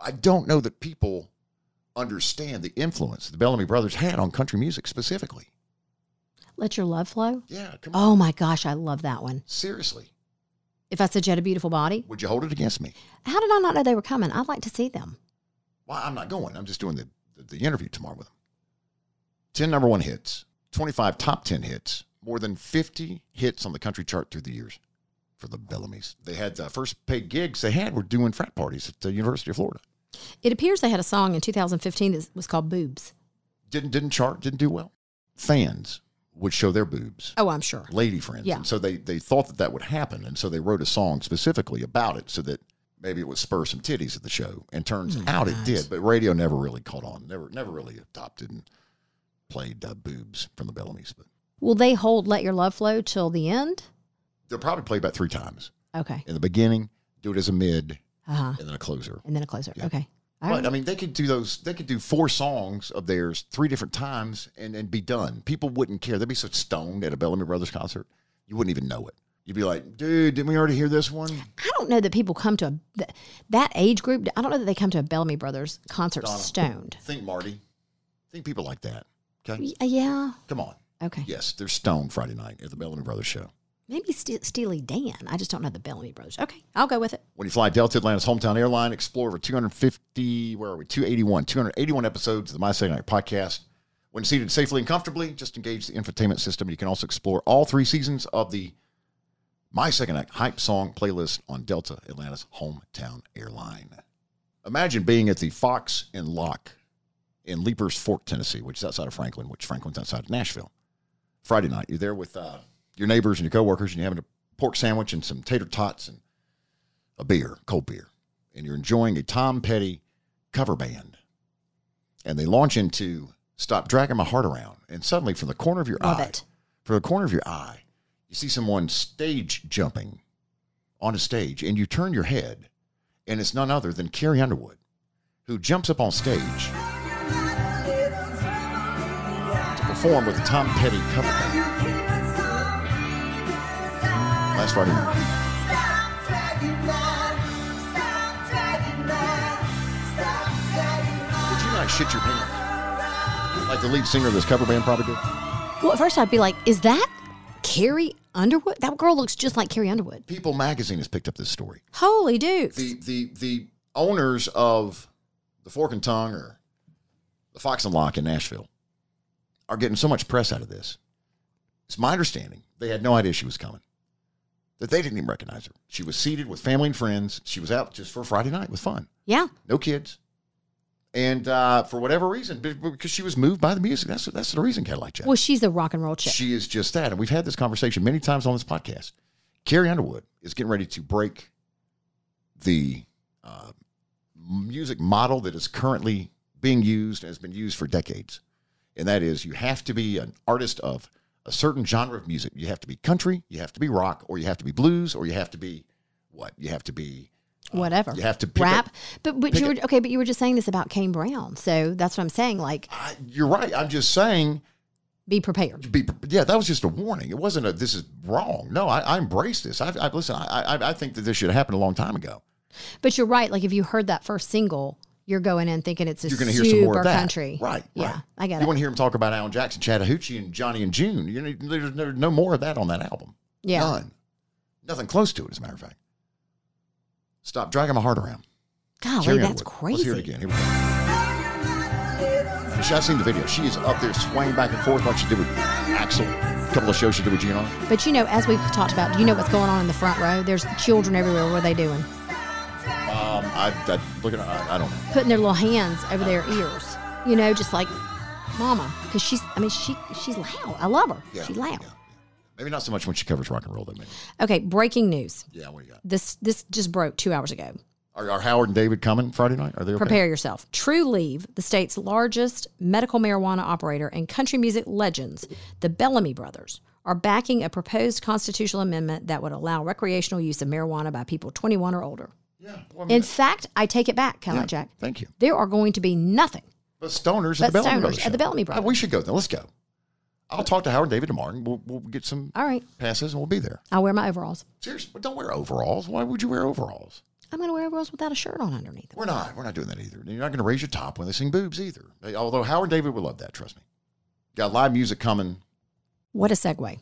I don't know that people understand the influence the Bellamy Brothers had on country music specifically. Let your love flow. Yeah, come oh on. Oh my gosh, I love that one. Seriously, If I said you had a beautiful body, would you hold it against me? how did I not know they were coming? I'd like to see them. Well, I'm not going. I'm just doing the, the, the interview tomorrow with them. 10 number one hits, 25 top 10 hits, more than 50 hits on the country chart through the years for the Bellamy's. They had the first paid gigs they had were doing frat parties at the University of Florida. It appears they had a song in 2015 that was called Boobs. Didn't didn't chart, didn't do well. Fans would show their boobs. Oh, I'm sure. Lady friends. Yeah. And so they, they thought that that would happen. And so they wrote a song specifically about it so that maybe it would spur some titties at the show. And turns Oh out it did. But radio never really caught on. Never never really adopted and played uh, boobs from the Bellamy's. But Will they hold Let Your Love Flow till the end? they'll probably play about three times. Okay. In the beginning, do it as a mid, Uh huh. and then a closer. And then a closer. Yeah. Okay. All But right. I mean, they could do those. They could do four songs of theirs three different times and, and be done. People wouldn't care. They'd be so stoned at a Bellamy Brothers concert, you wouldn't even know it. You'd be like, "Dude, didn't we already hear this one?" I don't know that people come to a th- that age group. I don't know that they come to a Bellamy Brothers concert Donna. stoned. Think Marty. Think people like that. Okay, Yeah. come on. Okay. Yes, they're stoned Friday night at the Bellamy Brothers show. Maybe Ste- Steely Dan. I just don't know the Bellamy Brothers. Okay. I'll go with it. When you fly Delta Atlanta's hometown airline, explore over 250, where are we? 281, 281 episodes of the My Second Night podcast. When seated safely and comfortably, just engage the infotainment system. You can also explore all three seasons of the My Second Act hype song playlist on Delta Atlanta's hometown airline. Imagine being at the Fox and Locke in Leiper's Fork, Tennessee, which is outside of Franklin, which Franklin's outside of Nashville. Friday night, you're there with uh, your neighbors and your coworkers, and you're having a pork sandwich and some tater tots and a beer, cold beer, and you're enjoying a Tom Petty cover band. And they launch into Stop Dragging My Heart Around. And suddenly, from the corner of your Love eye, it. from the corner of your eye, you see someone stage jumping on a stage, and you turn your head, and it's none other than Carrie Underwood, who jumps up on stage to perform with the Tom Petty cover band. Last Friday night. Would you not shit your pants? Like the lead singer of this cover band probably did? Well, at first I'd be like, is that Carrie Underwood? That girl looks just like Carrie Underwood. People magazine has picked up this story. Holy dukes. The the the owners of the Fork and Tongue or the Fox and Locke in Nashville are getting so much press out of this. It's my understanding they had no idea she was coming. That they didn't even recognize her. She was seated with family and friends. She was out just for Friday night with fun. yeah. No kids. And uh, for whatever reason, be- because she was moved by the music. That's that's the reason Cadillac Jack. Well, she's a rock and roll chick. She is just that. And we've had this conversation many times on this podcast. Carrie Underwood is getting ready to break the uh, music model that is currently being used and has been used for decades. And that is you have to be an artist of a certain genre of music. You have to be country, you have to be rock, or you have to be blues, or you have to be what? You have to be uh, Whatever. you have to rap. up- but but you were up- okay, but you were just saying this about Kane Brown. So that's what I'm saying. Like, I, you're right. I'm just saying be prepared. be yeah that was just a warning it wasn't a this is wrong no i, I embrace this i i listen I, I i think that this should have happened a long time ago But you're right. Like if you heard that first single, you're going in thinking it's a you're going to super hear some more of that country. right Yeah, right. I get you want to hear him talk about alan jackson chattahoochee and johnny and june you know, there's, there's no more of that on that album Yeah. none nothing close to it as a matter of fact stop dragging my heart around Golly, Carrie that's crazy. let's hear it again here we go She- I've seen the video. She is up there swaying back and forth like she did with Axl. A couple of shows she did with Gino. But you know, as we've talked about, do you know what's going on in the front row? There's children everywhere. What are they doing? I, I look at I, I don't know. Putting their little hands over their ears. You know, just like mama. Because she's, I mean, she she's loud. I love her. Yeah, she's loud. yeah. Maybe not so much when she covers rock and roll, though. Maybe. Okay, breaking news. Yeah, what do you got? This this just broke two hours ago. Are, are Howard and David coming Friday night? Are they okay? Prepare yourself. Trulieve, the state's largest medical marijuana operator, and country music legends, the Bellamy brothers, are backing a proposed constitutional amendment that would allow recreational use of marijuana by people 21 or older. Yeah. Well, I mean, In fact, I take it back, Cadillac yeah, Jack. Thank you. There are going to be nothing But Stoners But at the Bellamy Stoners Brothers. at the. Bellamy Uh, Brothers. we should go there. Let's go. I'll talk to Howard David tomorrow. And we'll, we'll get some All right. passes and we'll be there. I'll wear my overalls. Seriously, but don't wear overalls. Why would you wear overalls? I'm going to wear overalls without a shirt on underneath. We're not. We're not doing that either. You're not going to raise your top when they sing boobs either. Although Howard David would love that. Trust me. Got live music coming. What a segue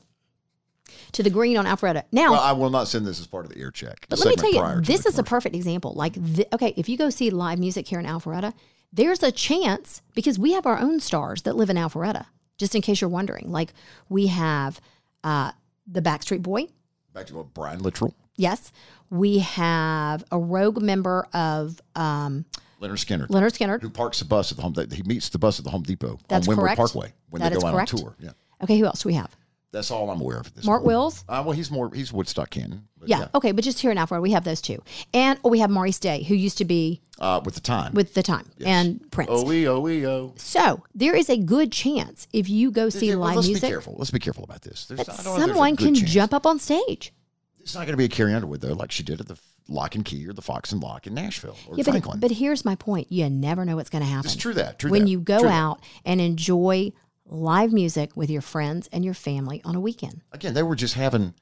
to the green on Alpharetta. Now, Well, I will not send this as part of the air check. But let me tell you, this is a perfect example. Like, okay, if you go see live music here in Alpharetta, there's a chance because we have our own stars that live in Alpharetta. Just in case you're wondering, like we have uh, the Backstreet Boy. Back to what, Brian Littrell, Yes, we have a rogue member of um, Lynyrd Skynyrd, Lynyrd Skynyrd. who parks the bus at the home. He meets the bus at the Home Depot That's on Windward correct. Parkway when That they go out correct. on tour. Yeah, Okay, who else do we have? That's all I'm aware of at this. Mark point. Wills. Uh, well, he's more. He's Woodstock Canyon. but Yeah, okay, but just here in Alpharetta, we have those two, and oh, we have Morris Day, who used to be Uh, with the time. with the Time and Prince. oh we oh we oh. So there is a good chance if you go see Yeah, well, live let's music, be careful. Let's be careful about this. There's, I don't know there's someone can chance. jump up on stage. It's not going to be a Carrie Underwood though, like she did at the Lock and Key or the Fox and Locke in Nashville or Yeah, Franklin. but, but here's my point: you never know what's going to happen. it's true that. True when that, you go true that. out and enjoy live music with your friends and your family on a weekend. again, they were just having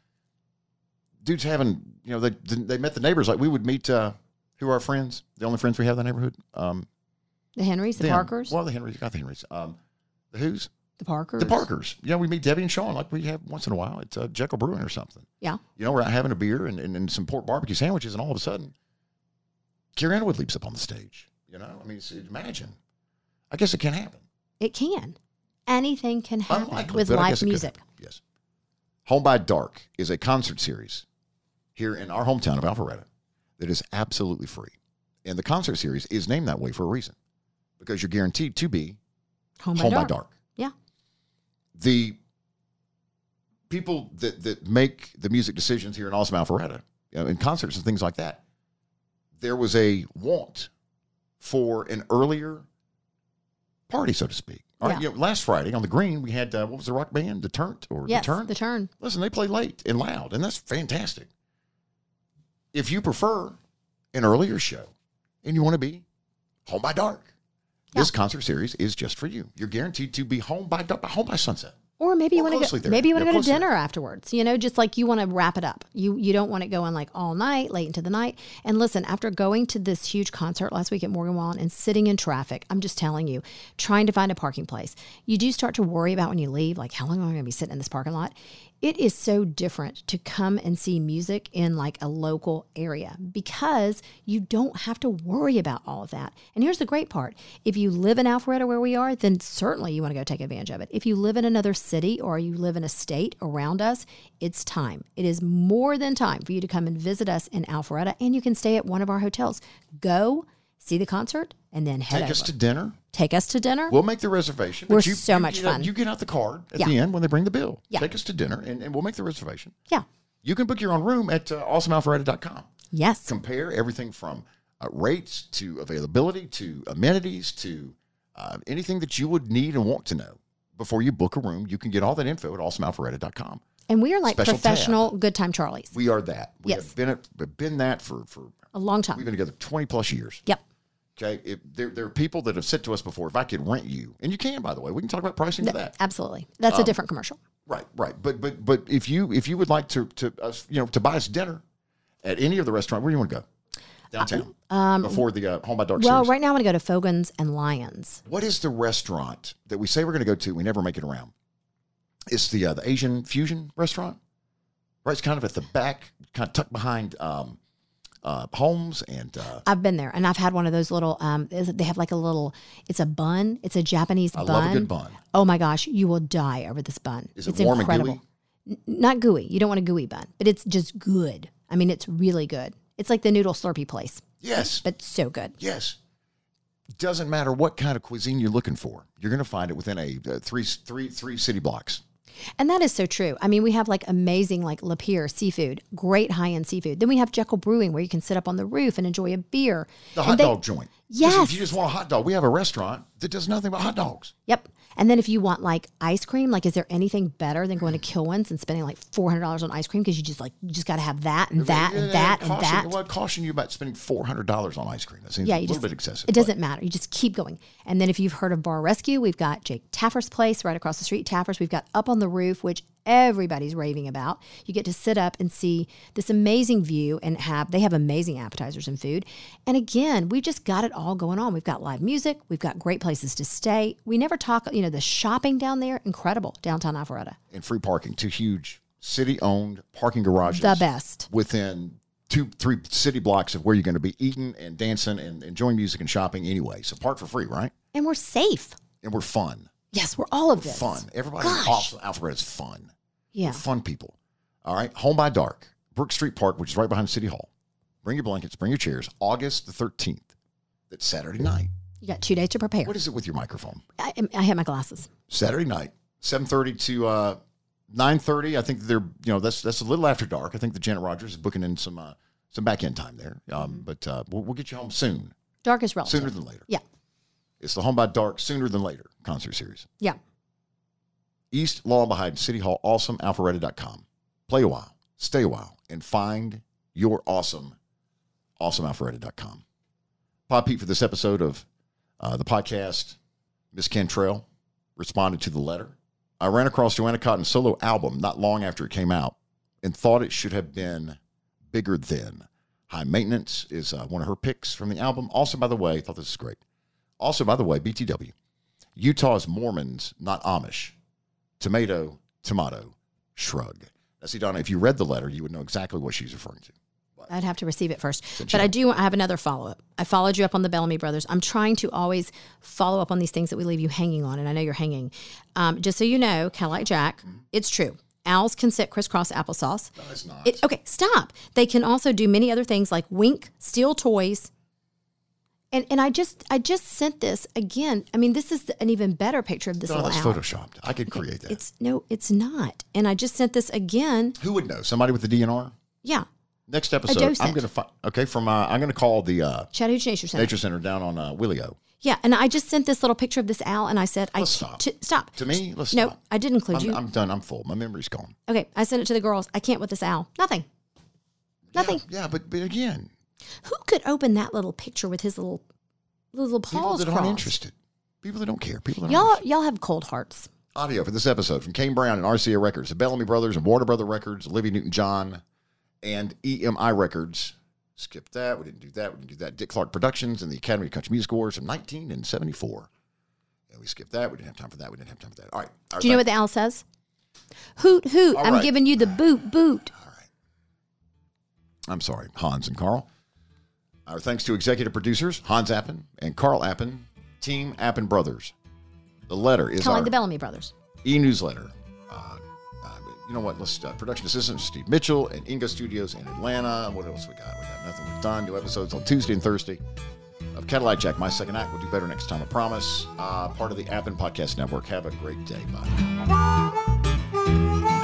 dudes having you know they they met the neighbors like we would meet. uh Who are our friends? The only friends we have in the neighborhood. Um, The Henrys, the them. Parkers, Well, the Henrys, got the Henrys. Um, the Who's? the Parkers, The Parkers. Yeah, we meet Debbie and Sean like we have once in a while at uh, Jekyll Brewing or something. Yeah, You know, we're out having a beer and, and, and some pork barbecue sandwiches, and all of a sudden, Carrie Underwood leaps up on the stage. You know, I mean, imagine. I guess it can happen. it can. Anything can happen Unlikely, with live guess it could music. Yes. Home by Dark is a concert series here in our hometown of Alpharetta that is absolutely free. And the concert series is named that way for a reason because you're guaranteed to be Home by home dark. by dark. Yeah, The people that, that make the music decisions here in Awesome Alpharetta, you know, in concerts and things like that, there was a want for an earlier party, so to speak. All right, Yeah. know, last Friday on the green, we had uh, what was the rock band, the Turnt or yes, the Turn? the turn. Listen, they play late and loud, and that's fantastic. If you prefer an earlier show and you want to be home by dark, this concert series is just for you. You're guaranteed to be home by dark, by home by sunset. Or maybe you want to go. Maybe you want to go to dinner afterwards. You know, just like you want to wrap it up. You you don't want it going like all night, late into the night. And listen, after going to this huge concert last week at Morgan Wallen and sitting in traffic, I'm just telling you, trying to find a parking place, you do start to worry about when you leave, like how long am I going to be sitting in this parking lot? It is so different to come and see music in like a local area because you don't have to worry about all of that. And here's the great part if you live in Alpharetta where we are, then certainly you want to go take advantage of it. If you live in another city or you live in a state around us, it's time. It is more than time for you to come and visit us in Alpharetta, and you can stay at one of our hotels. Go see the concert and then head Take over. us to dinner. take us to dinner. We'll make the reservation. We're you, so you much get out- fun. You get out the card at Yeah. the end when they bring the bill. Yeah. Take us to dinner, and, and we'll make the reservation. yeah. You can book your own room at uh, awesomealpharetta.com. Yes. compare everything from uh, rates to availability to amenities to uh, anything that you would need and want to know before you book a room. You can get all that info at awesomealpharetta.com. And we are like Special tab. professional good time Charlies. We are that. We Yes. have been, at, been that for, for A long time. we've been together 20 plus years. Yep. Okay. If, there, there are people that have said to us before, if I could rent you, and you can, by the way, we can talk about pricing for that. Absolutely. That's Um, a different commercial. Right, right. But but but if you if you would like to to us you know to buy us dinner at any of the restaurant, where do you want to go? Downtown. um, before the uh, Home by Dark Well, series. right now I'm going to go to Fogan's and Lions. What is the restaurant that we say we're going to go to? We never make it around. It's the uh, the Asian fusion restaurant. Right, it's kind of at the back, kind of tucked behind um, uh, Holmes and uh, I've been there and I've had one of those little, um, they have like a little, it's a bun. It's a Japanese I bun. love a good bun. Oh my gosh, you will die over this bun. Is it it's warm incredible. and gooey? N- not gooey. You don't want a gooey bun, but it's just good. I mean, it's really good. It's like the noodle slurpee place, Yes, but so good. yes. Doesn't matter what kind of cuisine you're looking for, you're going to find it within a uh, three three three city blocks. And that is so true. I mean, we have like amazing like Lapeer seafood, great high end seafood. Then we have Jekyll Brewing where you can sit up on the roof and enjoy a beer. The hot they- dog joint. Yes. if you just want a hot dog, we have a restaurant that does nothing but hot dogs. Yep. And then if you want like ice cream, like is there anything better than going to Kilwins and spending like four hundred dollars on ice cream because you just like you just got to have that and that and that and that. What caution you about spending four hundred dollars on ice cream? That seems Yeah, a little just, bit excessive. It but- doesn't matter. You just keep going. And then if you've heard of Bar Rescue, we've got Jake Taffer's place right across the street. Taffer's. We've got Up on the Roof, which everybody's raving about. You get to sit up and see this amazing view and have they have amazing appetizers and food. And again, we've just got it all going on. We've got live music. We've got great places to stay. We never talk. You know, the shopping down there, incredible. Downtown Alpharetta, and free parking. Two huge city-owned parking garages. the best. within two, three city blocks of where you're going to be eating and dancing and enjoying music and shopping anyway. So park for free, right? And we're safe. And we're fun. Yes, we're all of this. Fun. Everybody Gosh. off Alpharetta is fun. Yeah. Fun people. All right. Home by Dark, Brooke Street Park, which is right behind City Hall. Bring your blankets, bring your chairs. August the 13th. That's Saturday night. You got two days to prepare. What is it with your microphone? I, I have my glasses. Saturday night, 7.30 to uh, 9.30. I think they're, you know, that's that's a little after dark. I think the Janet Rogers is booking in some uh, some back end time there. Um, But uh, we'll, we'll get you home soon. Dark is relative. Sooner than later. Yeah. It's the Home by Dark Sooner Than Later concert series. Yeah. East Law behind City Hall, awesome, alpharetta.com. Play a while, stay a while, and find your awesome, awesomealpharetta.com. Pod Pete for this episode of uh, the podcast. Miss Cantrell responded to the letter. I ran across Joanna Cotton's solo album not long after it came out and thought it should have been bigger then. High Maintenance is uh, one of her picks from the album. Also, by the way, I thought this is great. Also, by the way, BTW, Utah's Mormons, not Amish. Tomato, tomato, shrug. Now, see, Donna, if you read the letter, you would know exactly what she's referring to. I'd have to receive it first. But I do I have another follow up. I followed you up on the Bellamy Brothers. I'm trying to always follow up on these things that we leave you hanging on, and I know you're hanging. Um, just so you know, Cadillac Jack, Mm-hmm. it's true. Owls can sit crisscross applesauce. No, it's not. It, okay, stop. They can also do many other things like wink, steal toys. And and I just I just sent this again. I mean, this is an even better picture of this little that's photoshopped. I could create that. It's no, it's not. And I just sent this again. Who would know? Somebody with the DNR? Yeah, Next episode. I'm going to find. Okay, from uh, I'm going to call the uh, Chattahoochee Nature Center. Nature Center down on uh, Willeo. Yeah, and I just sent this little picture of this owl, and I said, "I Let's stop. t- stop." To me, let's no, stop. I did include I'm, you. I'm done. I'm full. My memory's gone. okay, I sent it to the girls. I can't with this owl. Nothing. Nothing. Yeah, but, but again, Who could open that little picture with his little little paws people that crossed? aren't interested, people that don't care, people that Y'all, interested. y'all have cold hearts. Audio for this episode from Kane Brown and RCA Records, the Bellamy Brothers and Warner Brother Records, Olivia Newton John, and EMI Records. Skip that. We didn't do that. We didn't do that. Dick Clark Productions and the Academy of Country Music Awards from 1974. And we skipped that. We didn't have time for that. We didn't have time for that. All right. All Do you know what the owl says? Hoot hoot! All I'm right. giving you the boot boot. All right. I'm sorry, Hans and Carl. Our thanks to executive producers Hans Appen and Carl Appen, Team Appen Brothers. The letter is of our the Bellamy brothers. e-newsletter. Uh, uh, you know what? Let's uh, production assistant Steve Mitchell and Inga Studios in Atlanta. What else we got? We got nothing. We've done new episodes on Tuesday and Thursday of Cadillac Jack. My second act. We'll do better next time. I promise. Uh, part of the Appen Podcast Network. Have a great day. Bye.